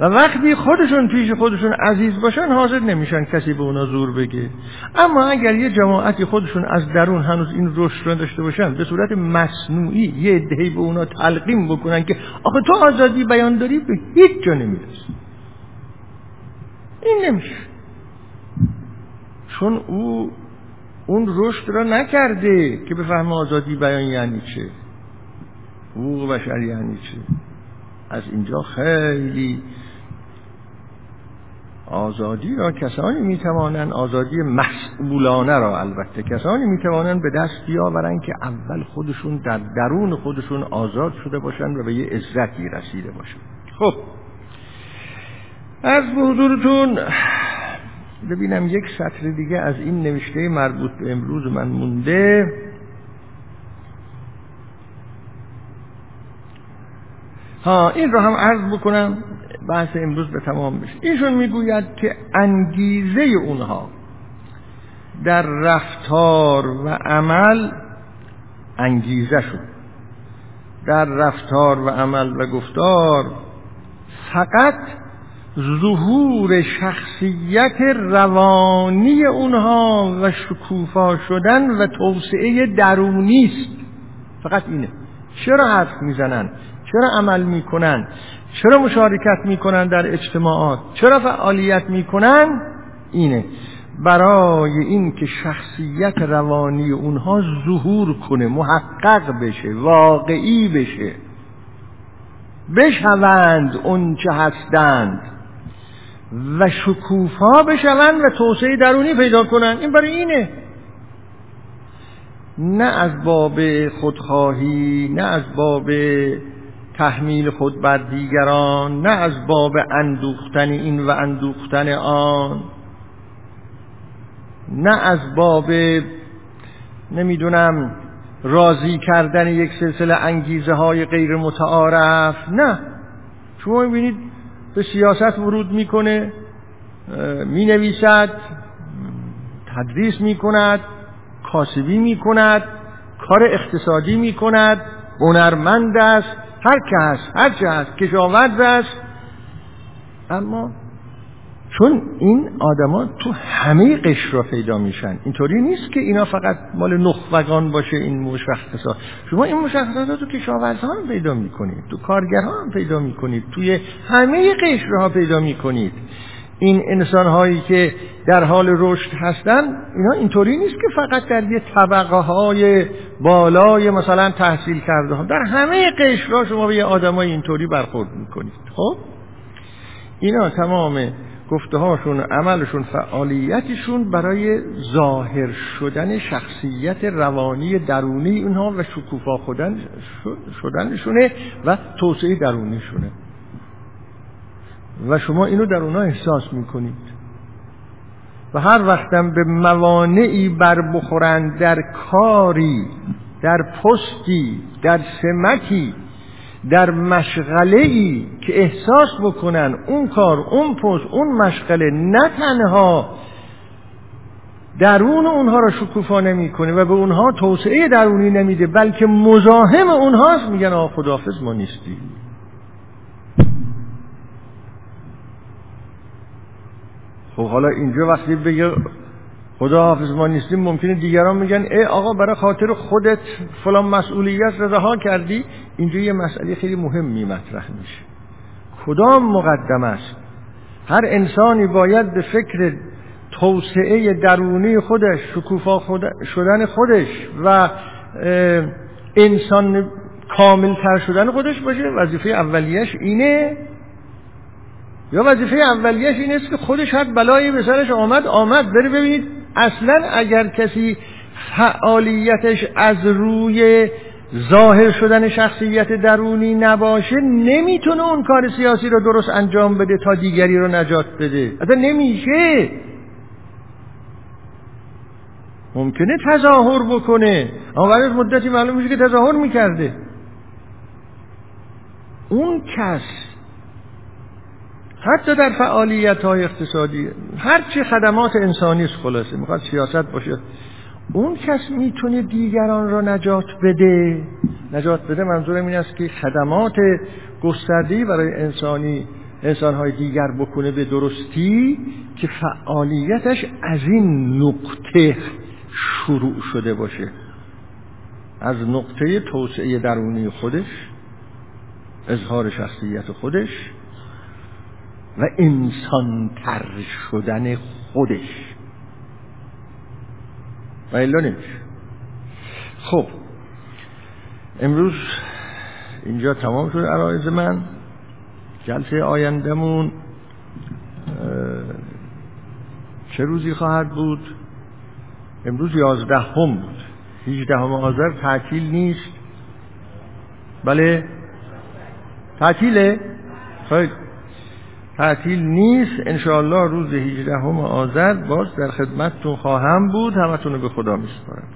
و وقتی خودشون پیش خودشون عزیز باشن حاضر نمیشن کسی به اونا زور بگه. اما اگر یه جماعتی خودشون از درون هنوز این رشد رو داشته باشن به صورت مصنوعی یه دهی به اونا تلقیم بکنن که آخه تو آزادی بیان داری به هیچ جا نمیرس این نمیشه. چون او اون رشد را نکرده که بفهمه آزادی بیان یعنی چه. حقوق بشر یعنی چه. از اینجا خیلی آزادی را کسانی می‌توانند آزادی مسئولانه را البته کسانی می‌توانند به دست بیاورند که اول خودشون در درون خودشون آزاد شده باشند و به یه عزتی رسیده باشند. خب. از به حضورتون. ببینم یک سطر دیگه از این نوشته مربوط به امروز من مونده. ها این رو هم عرض بکنم. بحث امروز به تمام بشه ایشون می‌گوید که انگیزه اونها در رفتار و عمل انگیزه شد. در رفتار و عمل و گفتار فقط ظهور شخصیت روانی اونها و شکوفا شدن و توسعه درونی است. فقط اینه. چرا حرف می‌زنن؟ چرا عمل می‌کنن؟ چرا مشارکت می‌کنن در اجتماعات؟ چرا فعالیت می‌کنن؟ اینه. برای این که شخصیت روانی اونها ظهور کنه محقق بشه واقعی بشه. بشوند اون چه هستند. و شکوفا بشوند و توسعه درونی پیدا کنند. این برای اینه. نه از باب خودخواهی نه از باب تحمیل خود بر دیگران نه از باب اندوختن این و اندوختن آن نه از باب نمی‌دونم راضی کردن یک سلسله انگیزه های غیر متعارف نه. شما می‌بینید به سیاست ورود می‌کنه می نویسد تدریس می کند کاسبی می کند کار اقتصادی می کند هنرمند است. هر که هست هر چه هست کشاورز است. اما چون این آدما تو همه قشر را پیدا میشن اینطوری نیست که اینا فقط مال نخبگان باشه این مشخصات. شما این مشخصات تو کشاورزها هم پیدا می‌کنید تو کارگرها هم پیدا می‌کنید توی همه قشرها پیدا می‌کنید. این انسان هایی که در حال رشد هستن اینا اینطوری نیست که فقط در یه طبقه های بالای مثلا تحصیل کرده ها در همه قشرها شما به یه آدمای اینطوری برخورد می‌کنید. خب؟ اینا تمام گفته هاشون عملشون فعالیتشون برای ظاهر شدن شخصیت روانی درونی اینها و شکوفا شدنشونه و توسعه درونیشونه و شما اینو در اونها احساس می‌کنید. و هر وقتم به موانعی بر بخورند در کاری در پستی در سمتی در مشغله ای که احساس بکنن اون کار اون پست اون مشغله نه تنها درون اونها را شکوفا نمی‌کنه و به اونها توسعه درونی نمیده بلکه مزاحم اونهاست میگن آقا خداحافظ ما نیستیم. خب حالا اینجا وقتی بگه خدا حافظ ما نیستیم ممکنه دیگران میگن ای آقا برای خاطر خودت فلان مسئولیت رضاها کردی. اینجا یه مسئله خیلی مهمی مطرح میشه. کدام مقدم است؟ هر انسانی باید به فکر توسعه درونی خودش شکوفا خود شدن خودش و انسان کامل تر شدن خودش باشه. وظیفه اولیش اینه یا وظیفه اولیش این است که خودش هر بلایی به سرش آمد آمد. بره ببینید اصلا اگر کسی فعالیتش از روی ظاهر شدن شخصیت درونی نباشه نمی‌تونه اون کار سیاسی رو درست انجام بده تا دیگری رو نجات بده. اصلا نمیشه. ممکنه تظاهر بکنه. اما بعد از مدتی معلوم میشه که تظاهر می‌کرده. اون کس حتی در فعالیت های اقتصادی هر چی خدمات انسانی است خلاصه می‌خواد سیاست باشه. اون کس می‌تونه دیگران را نجات بده. نجات بده منظورم این است که خدمات گستردی برای انسانی انسانهای دیگر بکنه به درستی که فعالیتش از این نقطه شروع شده باشه. از نقطه توسعه درونی خودش اظهار شخصیت خودش و انسان تر شدن خودش. و الا نمیشه. خب امروز اینجا تمام شد عرایز من. جلسه آیندهمون چه روزی خواهد بود؟ امروز یازدهم بود. هیچدهم آذر تعطیل نیست. بله؟ تعطیله؟ خیلی. تعطیل نیست. انشاءالله روز 18 آذر باز در خدمتتون خواهم بود. همتون رو به خدا میسپارم.